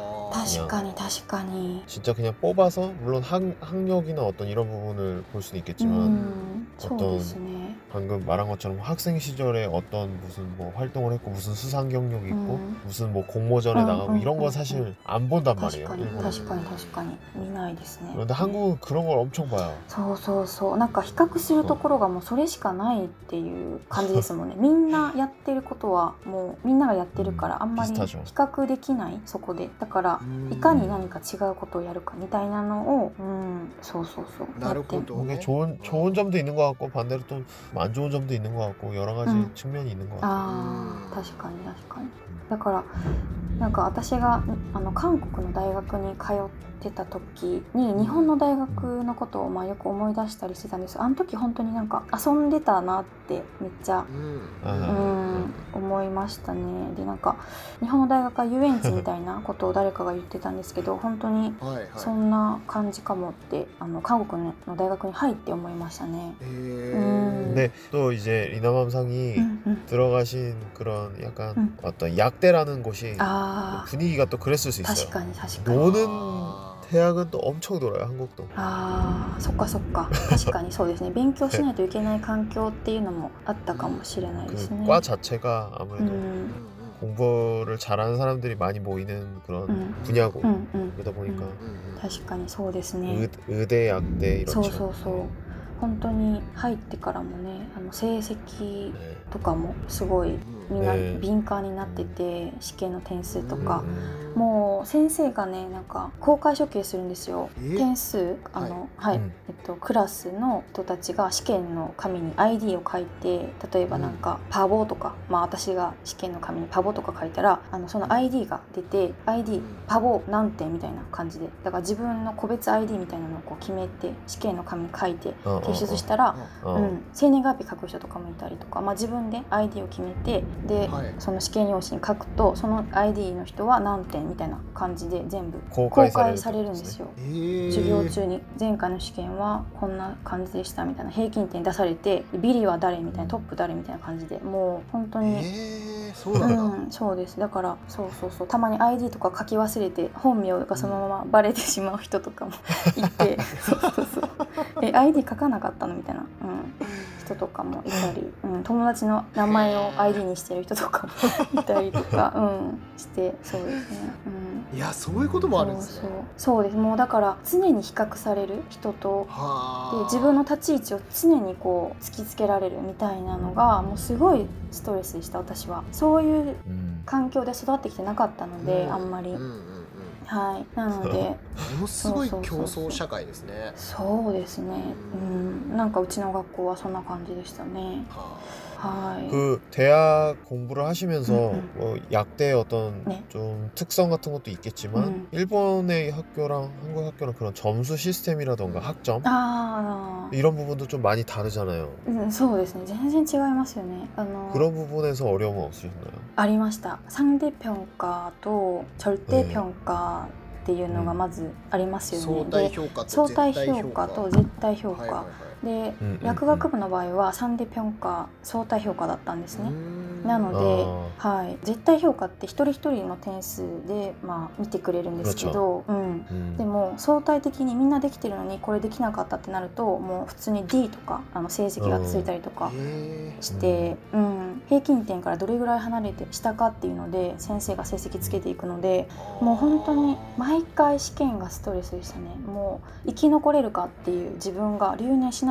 あ確かに確かに。 진짜 그냥 뽑아서 물론 학, 학력이나 어떤 이런 부분을 볼 수는 う 있겠지만 ん、そうですね。 방금 말한 것처럼 학생 시절에 어떤 무슨 뭐 활동을 했고 무슨 수상 경력이 있고 음. 무슨 뭐 공모전에 음, 나가고 음, 이런 건 음, 사실 안 본단 確 말이에요. かに 일본은. 確かに確かに見ないですね。 그런데 한국은 그런 걸 엄청 봐요. そうそうそうなんか比較するところがもうそれしかないっていう感じですもんねみんなやってることはもうみんながやってるからあんまり比ピスタチ較できないそこでだから いかに何か違うことをやるかみたいなのをうんそうそうそうなるほど 그게 좋은 좋은 점도 있는 것 같고 반대로 또 안 좋은 점도 있는 것 같고 여러 가지 음. 측면이 있는 것 같아요. あー確かに確かにだからなんか私があの韓国の大学に通って ってた時に日本の大学のことをまあよく思い出したりしてたんです。あの時本当になんか遊んでたなってめっちゃ、うん。思いましたね。でなんか日本の大学は遊園地みたいなことを誰かが言ってたんですけど本当にそんな感じかもってあの韓国の大学に入って思いましたね。 음. 근데 또 이제 리나맘상이 음, 음. 들어가신 그런 약간 음. 어떤 약대라는 곳이 아. 분위기가 또 그랬을 수 있어 요. 다시까 지, 다시까 지. 노는 아. 대학은 또 엄청 놀아요 한국도. あーそっかそっか確かにそうですね勉強しないといけない環境っていうのもあったかもしれないですね。 그 과 자체가 う 아무래도 ん 음, 공부를 잘하는 사람들이 많이 모이는 그런 음. 분야고 うんうん、 그러다 보니까 うん 음, 음. 確かにそうですね。 의, 의대 약대 이렇죠. そうそうそう本当に入ってからもねあの成績 네. とかもすごい 음. みんなね敏感になってて試験の点数とか。うんもう先生がねなんか公開処刑するんですよ。え？点数あのはい、うん。えっとクラスの人たちが試験の紙に ID を書いて例えばなんかパボとか、まあ私が試験の紙にパボとか書いたらあのその ID が出て ID パボ何点みたいな感じでだから自分の個別 ID みたいなのをこう決めて試験の紙に書いて提出したらうんうん、生年月日書く人とかもいたりとか、まあ、自分で ID を決めてで、はい。その試験用紙に書くとその ID の人は何点みたいな感じで全部公公開されるんですよ。えー。授業中に前回の試験はこんな感じでしたみたいな。平均点出されてビリは誰みたいなトップ誰みたいな感じでもう本当に、えー、そうなんだ、うん、そうです。だからそうそうそう。たまに ID とか書き忘れて本名がそのままバレてしまう人とかもいて。そうそうそう。え ID 書かなかったのみたいな、うん、人とかもいたり、うん、友達の名前を ID にしてる人とかも いたりとか、うん、してそうですね。うん。いやそういうこともあるんですね。そうです。もうだから常に比較される人とはあ。で自分の立ち位置を常にこう突きつけられるみたいなのがもうすごいストレスでした私は。そういううん。環境で育ってきてなかったので、あんまり、うんうんうんはい。なのでものすごい競争社会ですね。そうですね。うん。なんかうちの学校はそんな感じでしたね。はは い、 그 대학 공부를 하시면서 음, 음. 뭐 약대의 어떤 네. 좀 특성 같은 것도 있겠지만 음. 일본의 학교랑 한국 학교랑 그런 점수 시스템이라던가 학점 あー 이런 부분도 좀 많이 다르잖아요. うんそうですね全然違いますよねあの 그런 부분에서 어려움은 없으셨나요? ありました상대평가と절대평가っていうのがまずありますよね、相対で評価と相対絶対評価と絶対評価、はいはいはい で、うんうんうん。薬学部の場合はサンデ評価相対評価だったんですね、なのであはい、絶対評価って一人一人の点数で、まあ、見てくれるんですけど、うん、 음. でも相対的にみんなできてるのにこれできなかったってなるともう普通に D とかあの成績がついたりとかして、うん、平均点からどれぐらい離れてしたかっていうので先生が成績つけていくのでもう本当に毎回試験がストレスでしたね。もう生き残れるかっていう自分が留年しな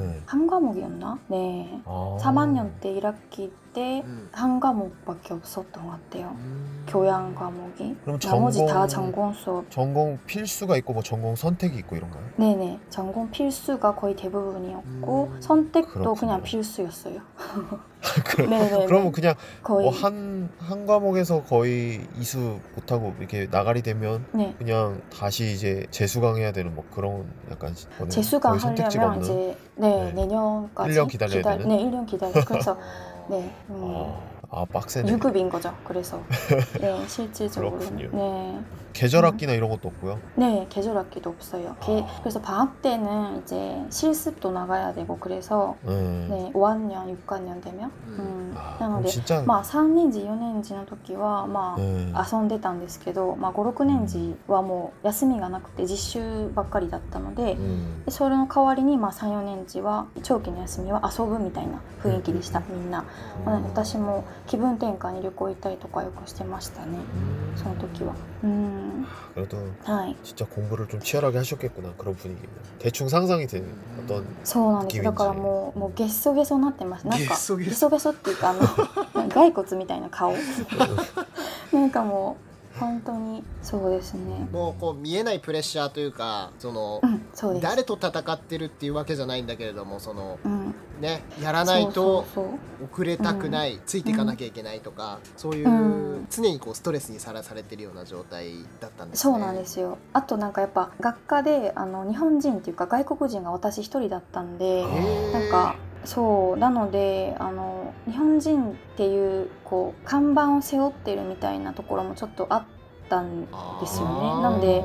네. 한 과목이었나? 네. 아. 3학년 때 1학기 때 음. 한 과목밖에 없었던 것 같아요. 음. 교양 과목이. 그럼 나머지 다 전공- 수업. 전공 필수가 있고 뭐 전공 선택이 있고 이런가요? 네네. 전공 필수가 거의 대부분이었고 음. 선택도 그렇구나. 그냥 필수였어요. 그, 네네. 그러면 그냥 거의 뭐 한 한 과목에서 거의 이수 못하고 이렇게 나가리 되면 네. 그냥 다시 이제 재수강 해야 되는 뭐 그런 약간 거는 재수강 거의 선택지가 하려면 없는 이제 네, 네. 내년까지 1년 기다려야 되는? 네, 1년 기다려. 그래서 네. 음. 아, 아 빡세네. 유급인 거죠. 그래서 네 실질적으로는 그렇군요. 네, 계절 음. 학기나 이런 것도 없고요. 네 계절 학기도 없어요. 게- 아. 그래서 방학 때는 이제 실습도 나가야 되고 그래서 네. 네 5학년, 6학년 되면 음. 음, 아, なの 그럼 で 진짜 まあ3年時4年時の時はまあ、 네. 遊んでたんですけど、まあ、56年時はもう休みがなくて実習ばっかりだったので,、 음. でそれの代わりに、まあ、34年時は長期の休みは遊ぶみたいな雰囲気でした、みんな、まあ私も気分転換に旅行行ったりとかよくしてましたね 음. その時はうん、 그래도 はい、 진짜 공부를 좀 치열하게 하셨겠구나 그런 분위기면 대충 상상이 되는 어떤 そうなんです気分だからもうもうゲッソゲソになってますなんかゲッソゲソゲソゲソっていうかあの骸骨みたいな顔なんかもう本当にそうですねもうこう見えないプレッシャーというかそのうんそうです誰と戦ってるっていうわけじゃないんだけれどもそのうん ねやらないと遅れたくない、ついていかなきゃいけないとか、そういう、うん。常にこうストレスにさらされてるような状態だったんですね。そうなんですよ。あとなんかやっぱ学科であの日本人っていうか外国人が私一人だったんでなんかそう。なのであの日本人っていうこう看板を背負ってるみたいなところもちょっとあったんですよね。なので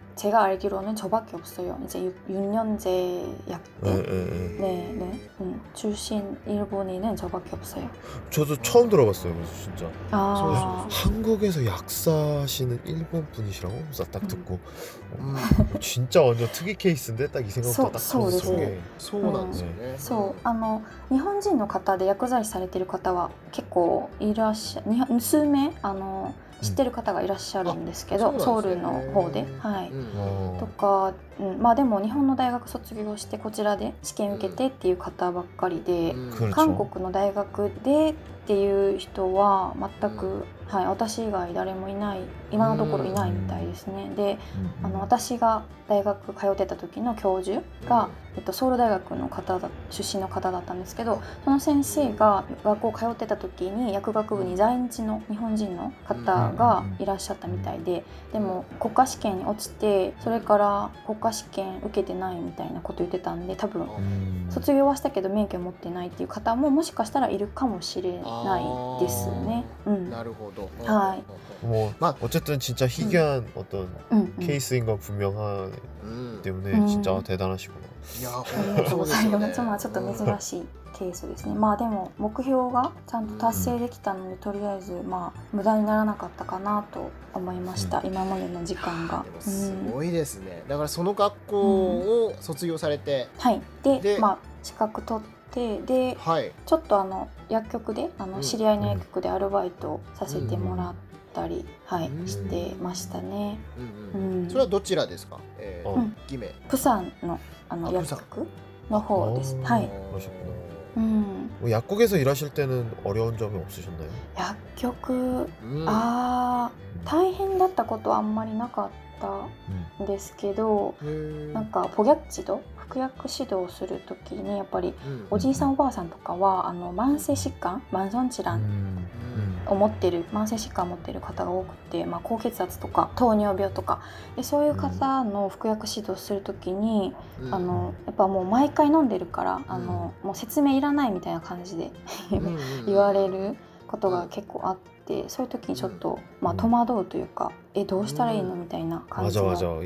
제가 알기로는 저밖에 없어요 이제 6년제 약대 예, 예, 예. 네, 네. 음, 출신 일본인은 저밖에 없어요. 저도 처음 들어봤어요. 그래서 진짜 아, 한국에서 약사하시는 일본 분이시라고 그래서 딱 음. 듣고 うん 어, 진짜 완전 특이 케이스인데 딱 이 생각부터 딱 소- 들어서 소です 저게 そうなんですよね、そうあの日本人の方で薬剤師されてる方は結構いらっしゃに数名あの 知ってる方がいらっしゃるんですけど、うん。ね、ソウルの方で、はい、とか、うん、まあでも日本の大学卒業してこちらで試験受けてっていう方ばっかりで、韓国の大学でっていう人は全く、はい、私以外誰もいない今のところいないみたいですね。で、あの私が大学通ってた時の教授が、えっと、ソウル大学の方だ出身の方だったんですけどその先生が学校通ってた時に薬学部に在日の日本人の方がいらっしゃったみたいででも国家試験に落ちてそれから国家試験受けてないみたいなこと言ってたんで多分卒業はしたけど免許持ってないっていう方ももしかしたらいるかもしれないですね。うん、なるほど、はい、もう落ち어쨌든 진짜 희귀한 어떤 うんうん 케이스인 건 분명하기 うん、 때문에 음. 진짜 대단하시구나. いやあ本りがとうござい当そうですよねます。まあちょっと珍しいケースですね。まあでも目標がちゃんと達成できたので、とりあえずまあ無駄にならなかったかなと思いました。今までの時間がでも。うすん、ごいですね、だからその学校を卒業されて、はい。ででまあ資格取ってではいちょっとあの薬局であうんの知り合いの薬局でアルバイトさせてもらっ ったり、はい、してましたね。うん、うん、それはどちらですか？えー、偽名。プ山ンのあの薬局の方です。はい。うん.약국에서 일하실 때는 어려운 점이 없으셨나 요? 약국 음. 아, 大変だったことはあんまりなかったんですけど、なんかポギャッチド？服薬指導する時にやっぱりおじいさんおばあさんとかはあの慢性疾患慢存治乱を持ってる慢性疾患を持ってる方が多くて、まあ、高血圧とか糖尿病とかでそういう方の服薬指導する時に、うん、あのやっぱもう毎回飲んでるから、うん、あのもう説明いらないみたいな感じで言われることが結構あって、そういう時にちょっと、まあ、戸惑うというかえどうしたらいいのみたいな感じで、わざわざ、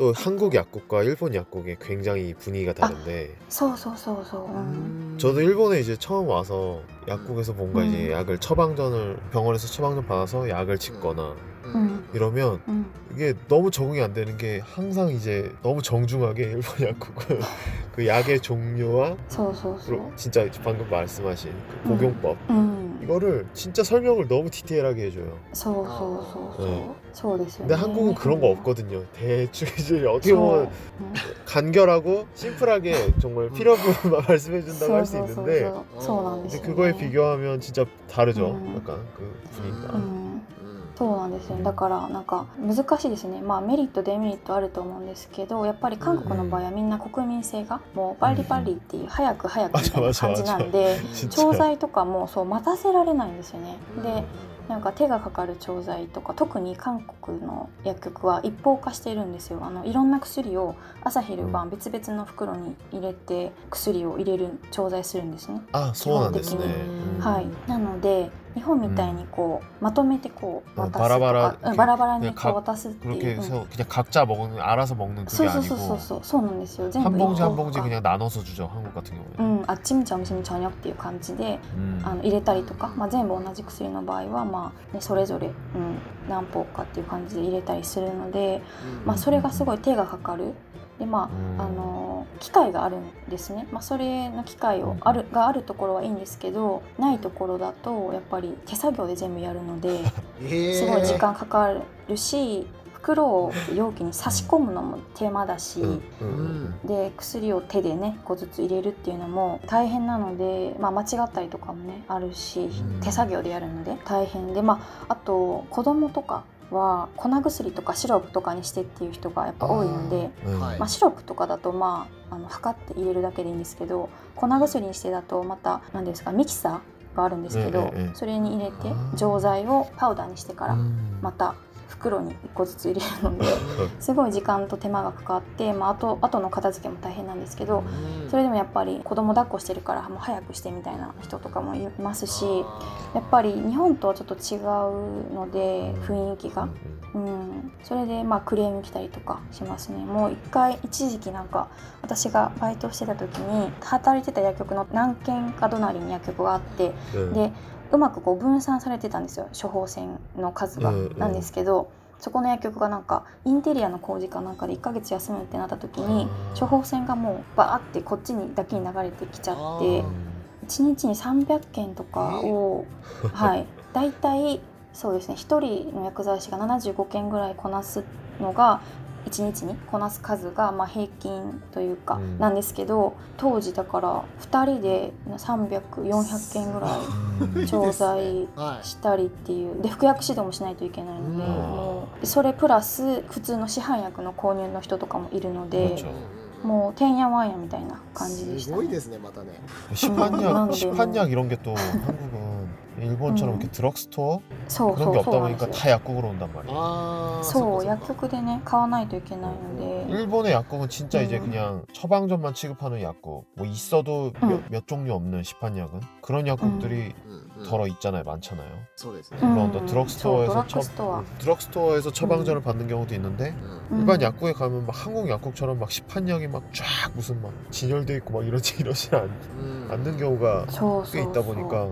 또 한국 약국과 일본 약국의 굉장히 분위기가 다른데 そうそうそうそう、うん、 음. 저도 일본에 이제 처음 와서 약국에서 뭔가 음. 이제 약을 처방전을 병원에서 처방전 받아서 약을 짓거나 음. 이러면 うん、 이게 너무 적응이 안 되는 게 항상 이제 너무 정중하게 일본 약국은 그 약의 종류와 그리고 진짜 방금 말씀하신 그 복용법 이거를 진짜 설명을 너무 디테일하게 해줘요. 네. 근데 한국은 그런 거 없거든요. 대충 이제 어떻게 보면 간결하고 심플하게 정말 필요 없는 말씀해 준다고 할 수 있는데 근데 그거에 비교하면 진짜 다르죠. 약간 그 분위기가. そうなんですよ。だからなんか難しいですね。まあメリットデメリットあると思うんですけどやっぱり韓国の場合はみんな国民性がもうバリバリっていう早く早くみたいな感じなんで 調剤とかもそう待たせられないんですよね。でなんか手がかかる調剤とか特に韓国の薬局は一方化してるんですよ。あのいろんな薬を朝昼晩別々の袋に入れて薬を入れる調剤するんですね。あそうなんですね、はい、なので日本みたいにこう、まとめてこうあ渡すとか、バラバラうんバラバラにねかこう渡すっていう、 그렇게 うん 해서 그냥 각자 먹는 알아서 먹는 そ 그게 うそうそうそう 아니고 そうそうなんですよ全 한 部 봉지 한 一個 봉지 그냥 나눠서 주죠. 한국 같은 う 경우에는. ん、あっちみちゃみちゃにょっていう感じで 음. あの入れたりとか、まあ、全部同じ薬の場合は、まあね、それぞれ、うん、何本かっていう感じで入れたりするので、まあ、それがすごい手がかかる でまあ、あの機械があるんですね、まあ、それの機械をあるがあるところはいいんですけどないところだとやっぱり手作業で全部やるので すごい時間かかるし袋を容器に差し込むのも手間だし、で薬を手でね1個ずつ入れるっていうのも大変なので、まあ、間違ったりとかもねあるし、手作業でやるので大変で、まあ、あと子供とかは粉薬とかシロップとかにしてっていう人がやっぱ多いので。まあ、シロップとかだとまああの測って入れるだけでいいんですけど粉薬にしてだとまた何ですかミキサーがあるんですけど、それに入れて錠剤をパウダーにしてからうん。また袋に1個ずつ入れるので すごい時間と手間がかかって、まあ、あと後の片付けも大変なんですけどうん。それでもやっぱり子供抱っこしてるからもう早くしてみたいな人とかもいますしやっぱり日本とはちょっと違うので雰囲気が。うん、それでまあクレーム来たりとかしますね。もう一回一時期なんか私がバイトしてた時に働いてた薬局の何軒か隣に薬局があってうん。でうまくこう分散されてたんですよ処方箋の数が、うんうん。なんですけどそこの薬局がなんかインテリアの工事かなんかで1ヶ月休むってなった時に処方箋がもうバーってこっちにだけに流れてきちゃあってー。1日に300件とかを、はい。大体そうですね1人の薬剤師が75件ぐらいこなすのが1日にこなす数がまあ平均というかうんなんですけど、当時だから2人で300400件ぐらい調剤はいしたりっていうで服薬指導もしないといけないので、うんもうそれプラス普通の市販薬の購入の人とかもいるのでもちろんもうてんやわんやみたいな感じでした、ね。すごいですねまたね 시판약, 음, 시판약 이런 게 또 한국은 일본처럼 음. 이렇게 드럭스토어 そう 그런 そ 게 うそう 없다 なんです 보니까 よ 다 약국으로 온단 말이에요. ああそう薬局でね買わないといけないので、 일본의 약국은 진짜 이제 음. 그냥 처방전만 취급하는 약국, 뭐 있어도 몇, 음. 몇 종류 없는 시판약은 그런 약국들이 うんうん 덜어 있잖아요, 많잖아요. そうですねうん 물론 또 드럭스토어에서 저 드럭스토어. 드럭스토어에서 처방전을 받는 경우도 있는데 うん 음. 일반 약국에 가면 막 한국 약국처럼 막 시판약이 막 쫙 무슨 막 진열돼 있고 막 이러지 이러지 않, うん 않는 경우가 そうそ 꽤 う 있다 そう 보니까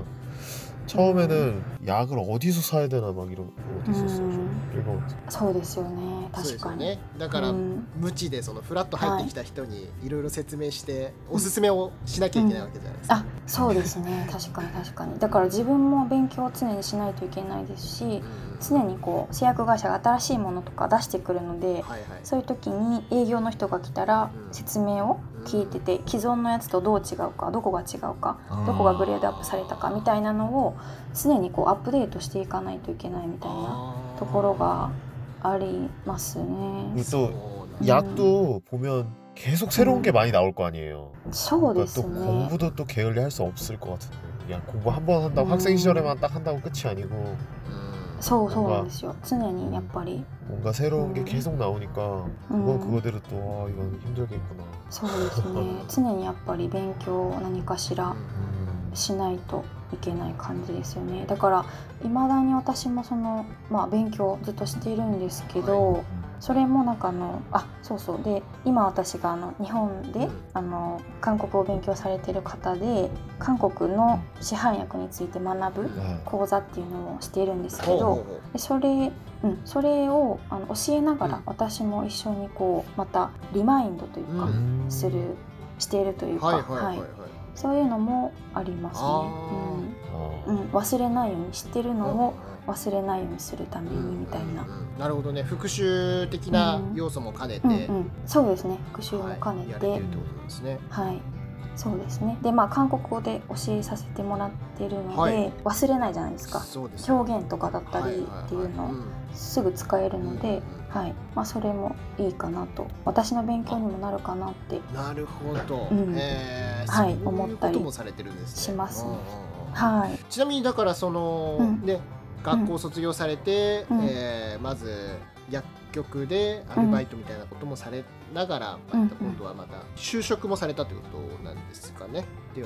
처음에는 약을 어디서 사야 되나 막 이런 것도 있었어요. 음. 일본 そうですよねそうで確かに、すよねだから、うん無知でそのフラッと入ってきた人にいろいろ説明して、おすすめをしなきゃいけないわけじゃないですか、あそうですね確かに確かにだから自分も勉強を常にしないといけないですしうん 常にこう製薬会社が新しいものとか出してくるので、はいはい、そういう時に営業の人が来たら説明を聞いてて、うん、既存のやつとどう違うかどこが違うかどこがグレードアップされたかみたいなのを常にこうアップデートしていかないといけないみたいなところがありますね。そう。약도 보면 계속 새로운 게 많이 나올 거 아니에 요. 그러니까 또 공부도 또 게을리 할 수 없을 것 같은 데. 그냥 공부 한 번 한다고 학생 시절에만 딱 한다고 끝이 아니고 そうそうなんですよ。常にやっぱり 뭔가 새로운 게 음. 계속 나오니까 음. 그건 그거대로 또 아, 이건 힘들겠구나. そうですね。常にやっぱり勉強を何かしら 음. しないといけない感じですよね。だから未だに私もそのまあ勉強をずっとしているんですけど。 それもなんかあのあそうそう。で今私があの日本で、うん。あの韓国を勉強されてる方で韓国の市販薬について学ぶ 네. 講座っていうのをしているんですけどほうほうほう。でそれ,、うん、それをあの教えながらうん。私も一緒にこうまたリマインドというか、うん。 음. するしているというか、はいそういうのもありますね。 아. うん。うん、忘れないように知ってるのをうん忘れないようにするためにみたいな。うんうんなるほどね。復習的な要素も兼ねて、うんうん、そうですね。復習も兼ねて、てるってことなんですね。はい、そうですね。で、まあ韓国語で教えさせてもらってるので、はい。忘れないじゃないですか。ね。表現とかだったりっていうのをすぐ使えるので、はい、まあそれもいいかなと、私の勉強にもなるかなって。なるほど、うん。えー。はい思ったりこともされてるんですね。しますね。うんうんうんはい、ちなみにだからその、うん。ね学校卒業されて、うん。えーまず薬局でアルバイトみたいなこともされながら、うん。今度はまた就職もされたということなんですかね？ね。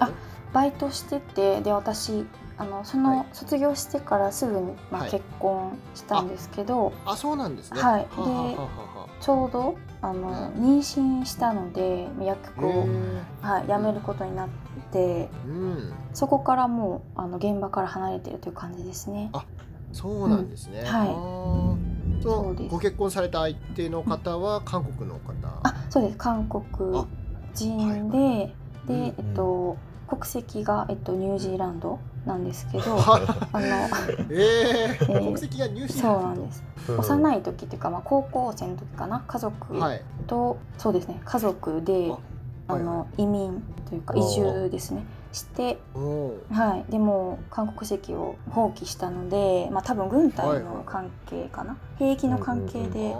バイトしてて、で私あのそはい。の卒業してからすぐにまあはい。結婚したんですけど、あそうなんですね。はい。はあはあはあはちょうどあの妊娠したので薬局を、あはい、辞めることになって。うんそこからもうあの現場から離れてるという感じですね。そうなんですね。うんはいあーそうですご結婚された相手の方は韓国の方？あ、そうです。韓国人で、うんで、えっと国籍がえっとニュージーランドなんですけど、はいあの えー、えー国籍が入そう信なんです。 음. 幼い時っていうかまあ高校生の時かな、家族はい。と、そうですね、家族でああの移民というかあー移住ですね。して、はい、でも韓国籍を放棄したので、まあ多分軍隊の関係かな、兵役の関係で。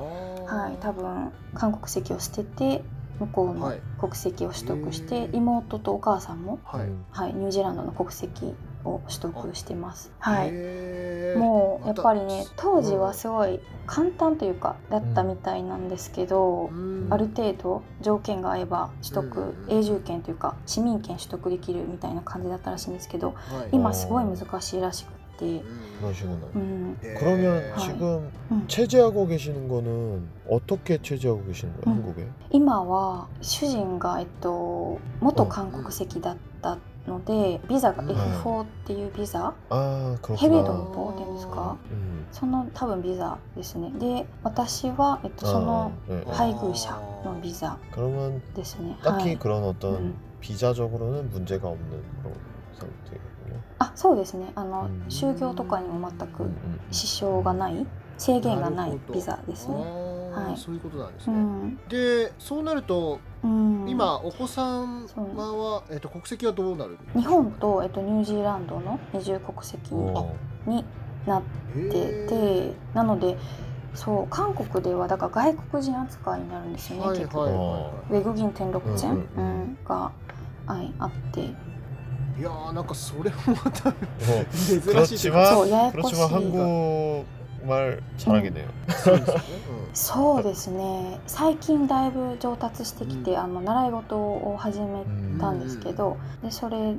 はい、多分韓国籍を捨てて向こうのはい。国籍を取得しへて、ー妹とお母さんも、はい。はい、ニュージーランドの国籍を取得してます。はい。へーもうやっぱりねまた当時はすごい簡単というかだったみたいなんですけど、うんある程度条件が合えば取得、うん永住権というか市民権取得できるみたいな感じだったらしいんですけどはい今すごい難しいらしくって、うん 그러시구나. うん、 예. 그러면 네. 지금 음. 체제하고 계시는 거는 어떻게 체제하고 계시는 거예요? 음. 한국에? 今は主人が、えっと、元韓国籍だった のでビザがうん F4 っていうビザ、 아 ヘビー 그렇구나. ドの棒っていうんですか 음. その多分ビザですねで私は、えっと、 아, その 네. 配偶者のビザ 그러면 ですね 딱히 はい 그런 어떤 음. 비자적으로는 문제가 없는 그런 상태군요. あそうですねあの、うん就業とかにも全く 음, 음, 支障がない制限がないなるほどビザですね。あーはいそういうことなんですね、うんでそうなるとうん、 今お子さんは、えっと、国籍はどうなるんですか日本と、えっと、ニュージーランドの二重国籍 어. になっへてーてなのでそう韓国ではだから外国人扱いになるんですよね、はい結局はいはウェグギン天禄チェン、ううんうんうんんが、はい、あっていはいいやーなんかそれもまた 어. 珍しいというか 그렇지만 そうややこし 그렇지만 い 한국말 잘하겠네요. そうですよね、そうですね最近だいぶ上達してきて、うんあの習い事を始めたんですけど、でそれ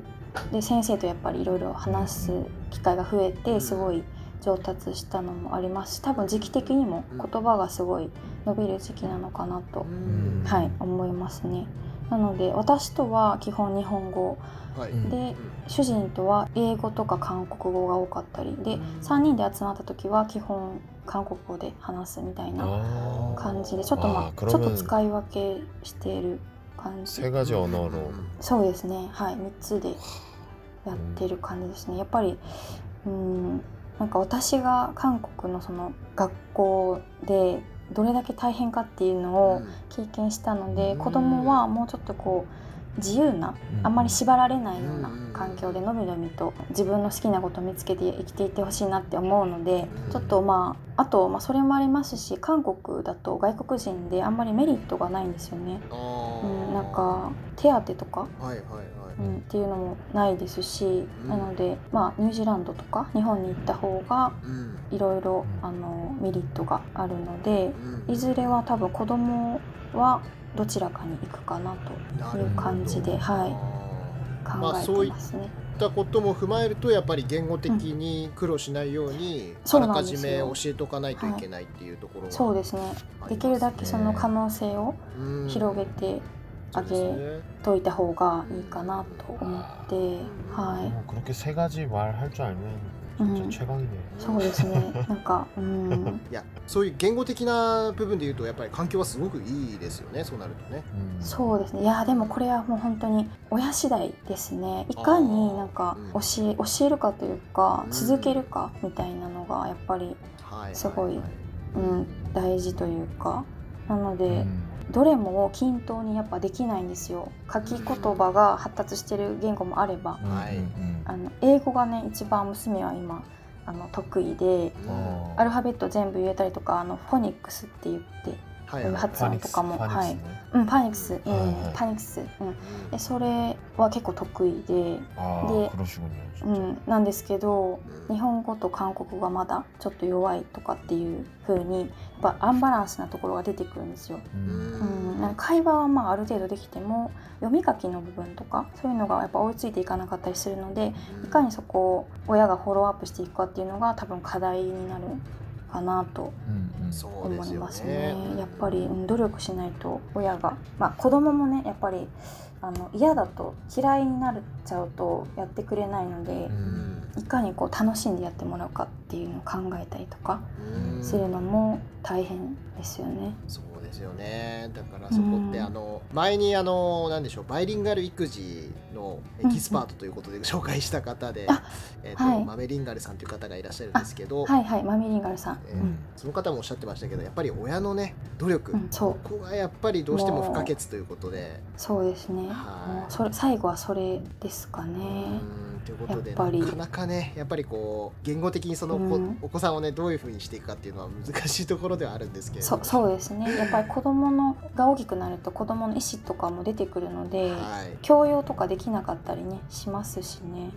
で先生とやっぱりいろいろ話す機会が増えうんてすごい上達したのもありますし多分時期的にも言葉がすごい伸びる時期なのかなと、うんうんはい、思いますね。 なので私とは基本日本語、はい、で、主人とは英語とか韓国語が多かったり。で3人で集まった時は基本韓国語で話すみたいな感じでちょっとまあちょっと使い分けしている感じ。セガジョのそうですね。はい。3つでやってる感じですね。やっぱりうんなんか私が韓国のその学校でどれだけ大変かっていうのを経験したので、うん。子供はもうちょっとこう自由なあん。まり縛られないようなうん環境でのびのびと自分の好きなことを見つけて生きていってほしいなって思うのでうん。ちょっとまああとまあそれもありますし韓国だと外国人であんまりメリットがないんですよね。あうーん、なんか手当とか、はいはいはい、うん、っていうのもないですし、うん。なのでまあニュージーランドとか日本に行った方がうん。いろいろメリットがあるのでうん。いずれは多分子供はどちらかに行くかなという感じで、はい、考まあそういえてますね。ったことも踏まえるとやっぱり言語的に苦労しないように、そうあらかじなんですよめ教えとかないといけないっていうところがそうですねできるだけその可能性をうん広げてそうですねといた方がいいかなと思って、は 어, 그렇게 세 가지 말 할 줄 알면 うん、そうですね。なんか、うん。いや、そういう言語的な部分で言うと、やっぱり環境はすごくいいですよね。そうなるとね。うん、そうですね。いや、でも、これはもう本当に親次第ですね。いかになんか教え、うん、教えるかというか、続けるかみたいなのが、やっぱり。すごい、うん、大事というか。なので、どれも均等にやっぱできないんですよ。書き言葉が発達してる言語もあれば、あの英語がね一番娘は今あの得意でアルファベット全部言えたりとかあのフォニックスって言っていう発音とかも、はい、うん、パニクス、えー、パニクス、うん、えそれは結構得意で、で、うん、なんですけど、日本語と韓国語がまだちょっと弱いとかっていうふうに、やっぱアンバランスなところが出てくるんですよ。うん、なんか会話はまあある程度できても、読み書きの部分とかそういうのがやっぱ追いついていかなかったりするので、いかにそこを親がフォローアップしていくかっていうのが多分課題になるかなと思いますね。うんうん、すねやっぱり努力しないと親が、まあ、子供もねやっぱりあの嫌だと嫌いになっちゃうとやってくれないので、うん、いかにこう楽しんでやってもらうかっていうのを考えたりとかするのも大変ですよね。うんですよね。だからそこってうんあの前にあのなんでしょうバイリンガル育児のエキスパートということで紹介した方で、あえっとはい。マメリンガルさんという方がいらっしゃるんですけど、はいはいマミリンガルさん、えーうん。その方もおっしゃってましたけどやっぱり親のね努力、うん、そう。ここがやっぱりどうしても不可欠ということで。そうですね。はい。それ最後はそれですかね。うんということでやっぱりなかなかねやっぱりこう言語的にその子、うん。お子さんをねどういうふうにしていくかっていうのは難しいところではあるんですけれどそそうですね。やっぱり子供のが大きくなると子供の意思とかも出てくるので、はい。教養とかできなかったりねしますしね。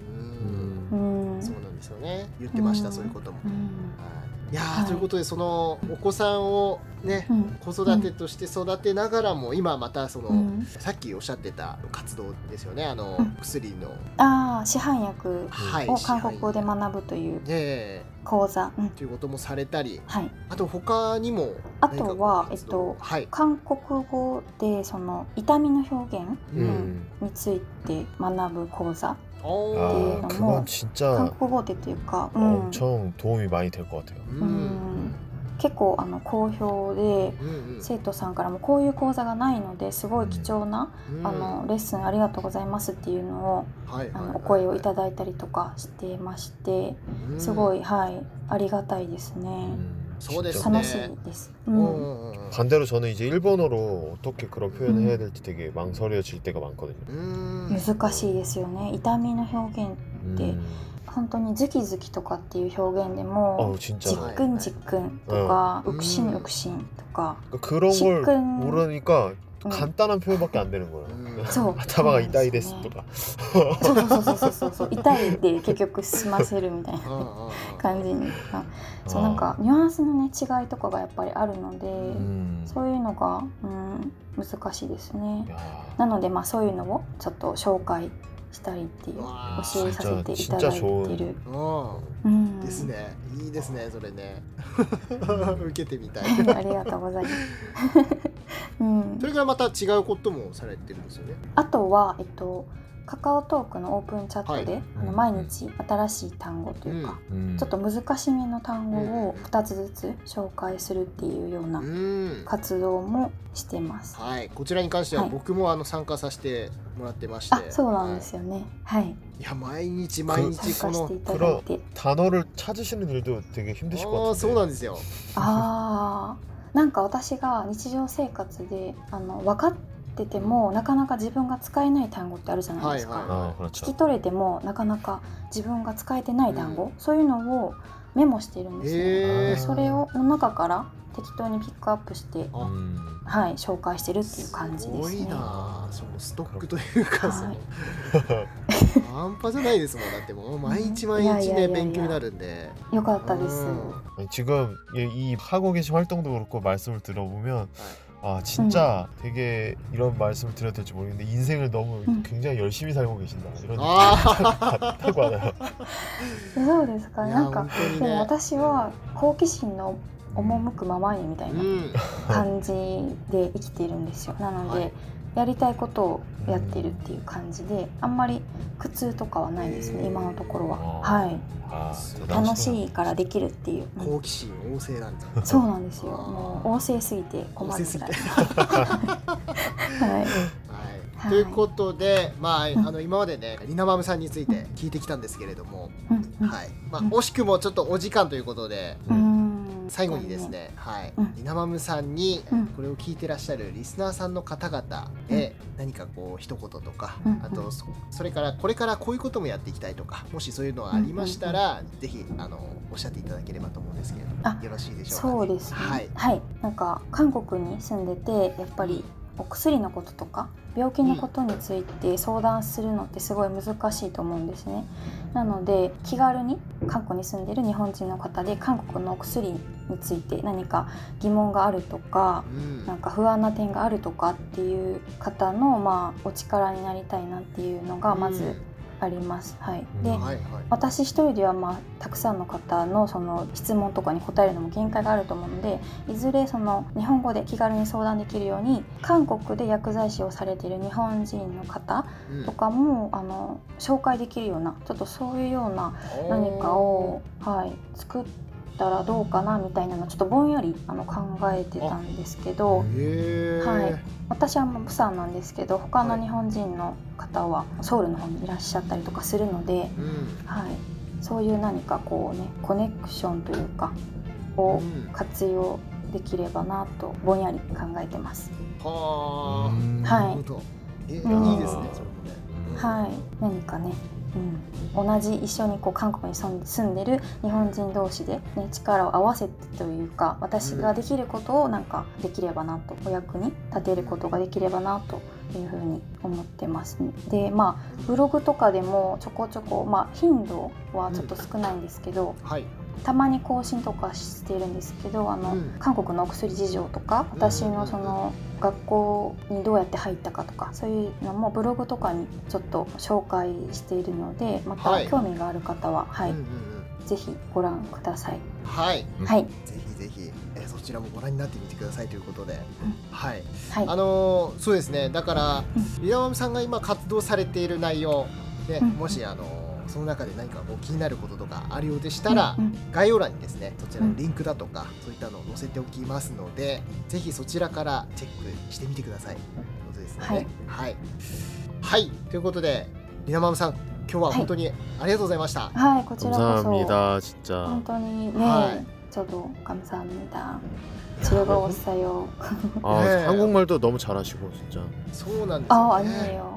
うん。うん。そうなんですよね。言ってました、うん。そういうことも、うん。はいいやー、はい。ということでそのお子さんをね、うん。子育てとして育てながらも今またその、うん。さっきおっしゃってた活動ですよね。あの、うん。薬の、ああ市販薬はい。を韓国語で学ぶというええ。講座、うん。ということもされたり。はい、あと他にもあとはえっとはい。韓国語でその痛みの表現ううん。んについて学ぶ講座。お 아ーの 그건 韓 진짜 国語でというか、うん、 엄청 도움이 많이 될 것 같아요. ううんん結構あの好評でうんうん生徒さんからもこういう講座がないのですごい貴重な、うんあのレッスンありがとうございますっていうのをはいはいあのお声をいただいたりとかしてましてうんすごいはいありがたいですね 음, そうです 진짜 ね楽しいです。ううんんうんうん 반대로 저는 이제 일본어로 어떻게 그런 표현을 음. 해야 될지 되게 망설여질 때가 많거든요. うん難しいですよね痛みの表現 음. 本当にズキズキとかっていう表現でも 어우 진짜 じっくんじっくんとかうんうくしんうくしんとか 그러니까 그런 걸 시큰- 모르니까 うん 간단한 표현밖에 안 되는 거예요. そう。頭が痛いですとか。そうそうそうそうそうそう。痛いって結局済ませるみたいな感じにそうなんかニュアンスのね違いとかがやっぱりあるのでそういうのが、うん、難しいですね。なのでまあそういうのをちょっと紹介したりっていう教えさせていただいてる、ですね。いいですねそれね。受けてみたい。ありがとうございます、うん。そ、れからまた違うこともされてるんですよね。あとは、えっと、カカオトークのオープンチャットで、はい、あの毎日新しい単語というか、うん、ちょっと難しめの単語を2つずつ紹介するっていうような活動もしてます。はい、こちらに関しては僕もあの参加させてもらってまして、はい、あそうなんですよね。はい。い。や毎日毎日この그런단어를찾으시る일도되게힘드실것같은데そうなんですよ。ああ。なんか私が日常生活であの分かっててもなかなか自分が使えない単語ってあるじゃないですか。はいはい 아, 聞 그렇죠. き取れてもなかなか自分が使えてない単語、そういうのをメモしてるんですね。へーでそれをの中から適当にピックアップして、あ 음. はい、紹介してるっていう感じすごいですね。なそのストックというかそのはい半端じゃないですもんだってもう毎日毎日いやいやいやいやね勉強になるんでよかったです。うん 아니, 지금 이, 이 하고 계신 활동도 그렇고 말씀을 들어보면 아 진짜 되게 이런 말씀을 드려야 될지 모르겠는데 인생을 너무 음. 굉장히 열심히 살고 계신다 이런 아 하고 하나요? そうですか。いやなんか本当にでもね私は好奇心の赴くままにみたいなうん感じで生きているんですよ。なので、はい やりたいことをやってるっていう感じであんまり苦痛とかはないですね今のところは。はい。楽しいからできるっていう、好奇心旺盛なんだ。そうなんですよ。もう旺盛すぎて困るぐらい。はい。ということで、まあ、あの今までね、りなまむさんについて聞いてきたんですけれども、はい。まあ、惜しくもちょっとお時間ということで、うん。最後にです。ね、はい。うん、りなまむさんにうん。これを聞いてらっしゃるリスナーさんの方々へ何かこう一言とか、うん。あとそそれからこれからこういうこともやっていきたいとかもしそういうのがありましたら、ぜひあのおっしゃっていただければと思うんですけれどもあよろしいでしょうか、そうですね。はい、はい。なんか韓国に住んでてやっぱりお薬のこととか病気のことについて相談するのってすごい難しいと思うんですね。なので気軽に韓国に住んでいる日本人の方で韓国のお薬について何か疑問があるとかうんなんか不安な点があるとかっていう方のまあお力になりたいなっていうのがまずあります。はい。で、うんはいはい私一人ではまあたくさんの方のその質問とかに答えるのも限界があると思うのでいずれその日本語で気軽に相談できるように韓国で薬剤師をされている日本人の方うんとかもあの紹介できるようなちょっとそういうような何かを、はい、作ったらどうかなみたいなのをちょっとぼんやりあの考えてたんですけど。はい。私はまあプサンなんですけど他のはい日本人の方はソウルの方にいらっしゃったりとかするので、うん。はい、そういう何かこうねコネクションというかをうん。活用できればなとぼんやり考えてます。ははい。いいですねそれもね、うん。はい、何かね、うん、同じ一緒にこう韓国に住んでる日本人同士で、ね、力を合わせてというか私ができることをなんかできればなとお役に立てることができればなとというふうに思ってます、でまあブログとかでもちょこちょこまあ頻度はちょっと少ないんですけど、はい。たまに更新とかしているんですけどあの、うん。韓国のお薬事情とか私のその学校にどうやって入ったかとかそういうのもブログとかにちょっと紹介しているのでまはい。た興味がある方は、はい。うんうんうん。ぜひご覧ください。はい。うんはい、ぜひぜひ、えーそちらもご覧になってみてくださいということで、はい。はい、あのーそうですね。だからうん。リラマムさんが今活動されている内容で、うん。もしあのーその中で何かこう気になることとかあるようでしたら、うんうん概要欄にですねそちらのリンクだとか、そういったのを載せておきますのでぜひそちらからチェックしてみてくださいということですねはいはい、はいということでリナマムさん今日は本当にありがとうございました、はい、こちらこそ 감사합니다 진짜 本当にね、はいちょっと감사합니다 즐거웠어요. 아 네. 한국말도 너무 잘하시고 진짜 そうなんです아よね 아니에요.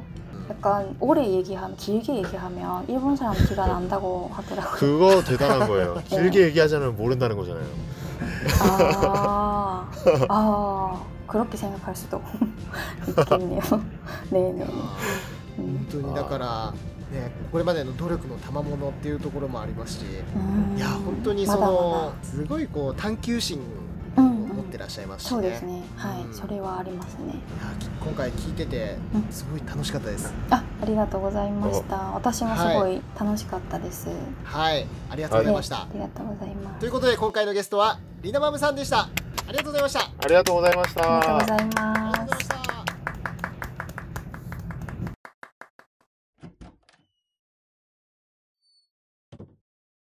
약간 오래 얘기하면 길게 얘기하면 일본 사람 티가 난다고 하더라고요. 그거 대단한 거예요 길게 얘기하자면 모른다는 거잖아요 아, 아 그렇게 생각할 수도 있겠네요. 네네. 本当にだからねこれまでの努力の賜物っていうところもありますしいや本当にそのすごいこう探求心を持 ってらっしゃいますし、ね、そうですね。はい、うん、それはありますね。いや今回聞いててすごい楽しかったです、うん、あありがとうございました。私もすごい楽しかったです。はい、ありがとうございました、はい、ありがとうございます。ということで今回のゲストはリナマムさんでした。ありがとうございました。ありがとうございました。ありがとうございます。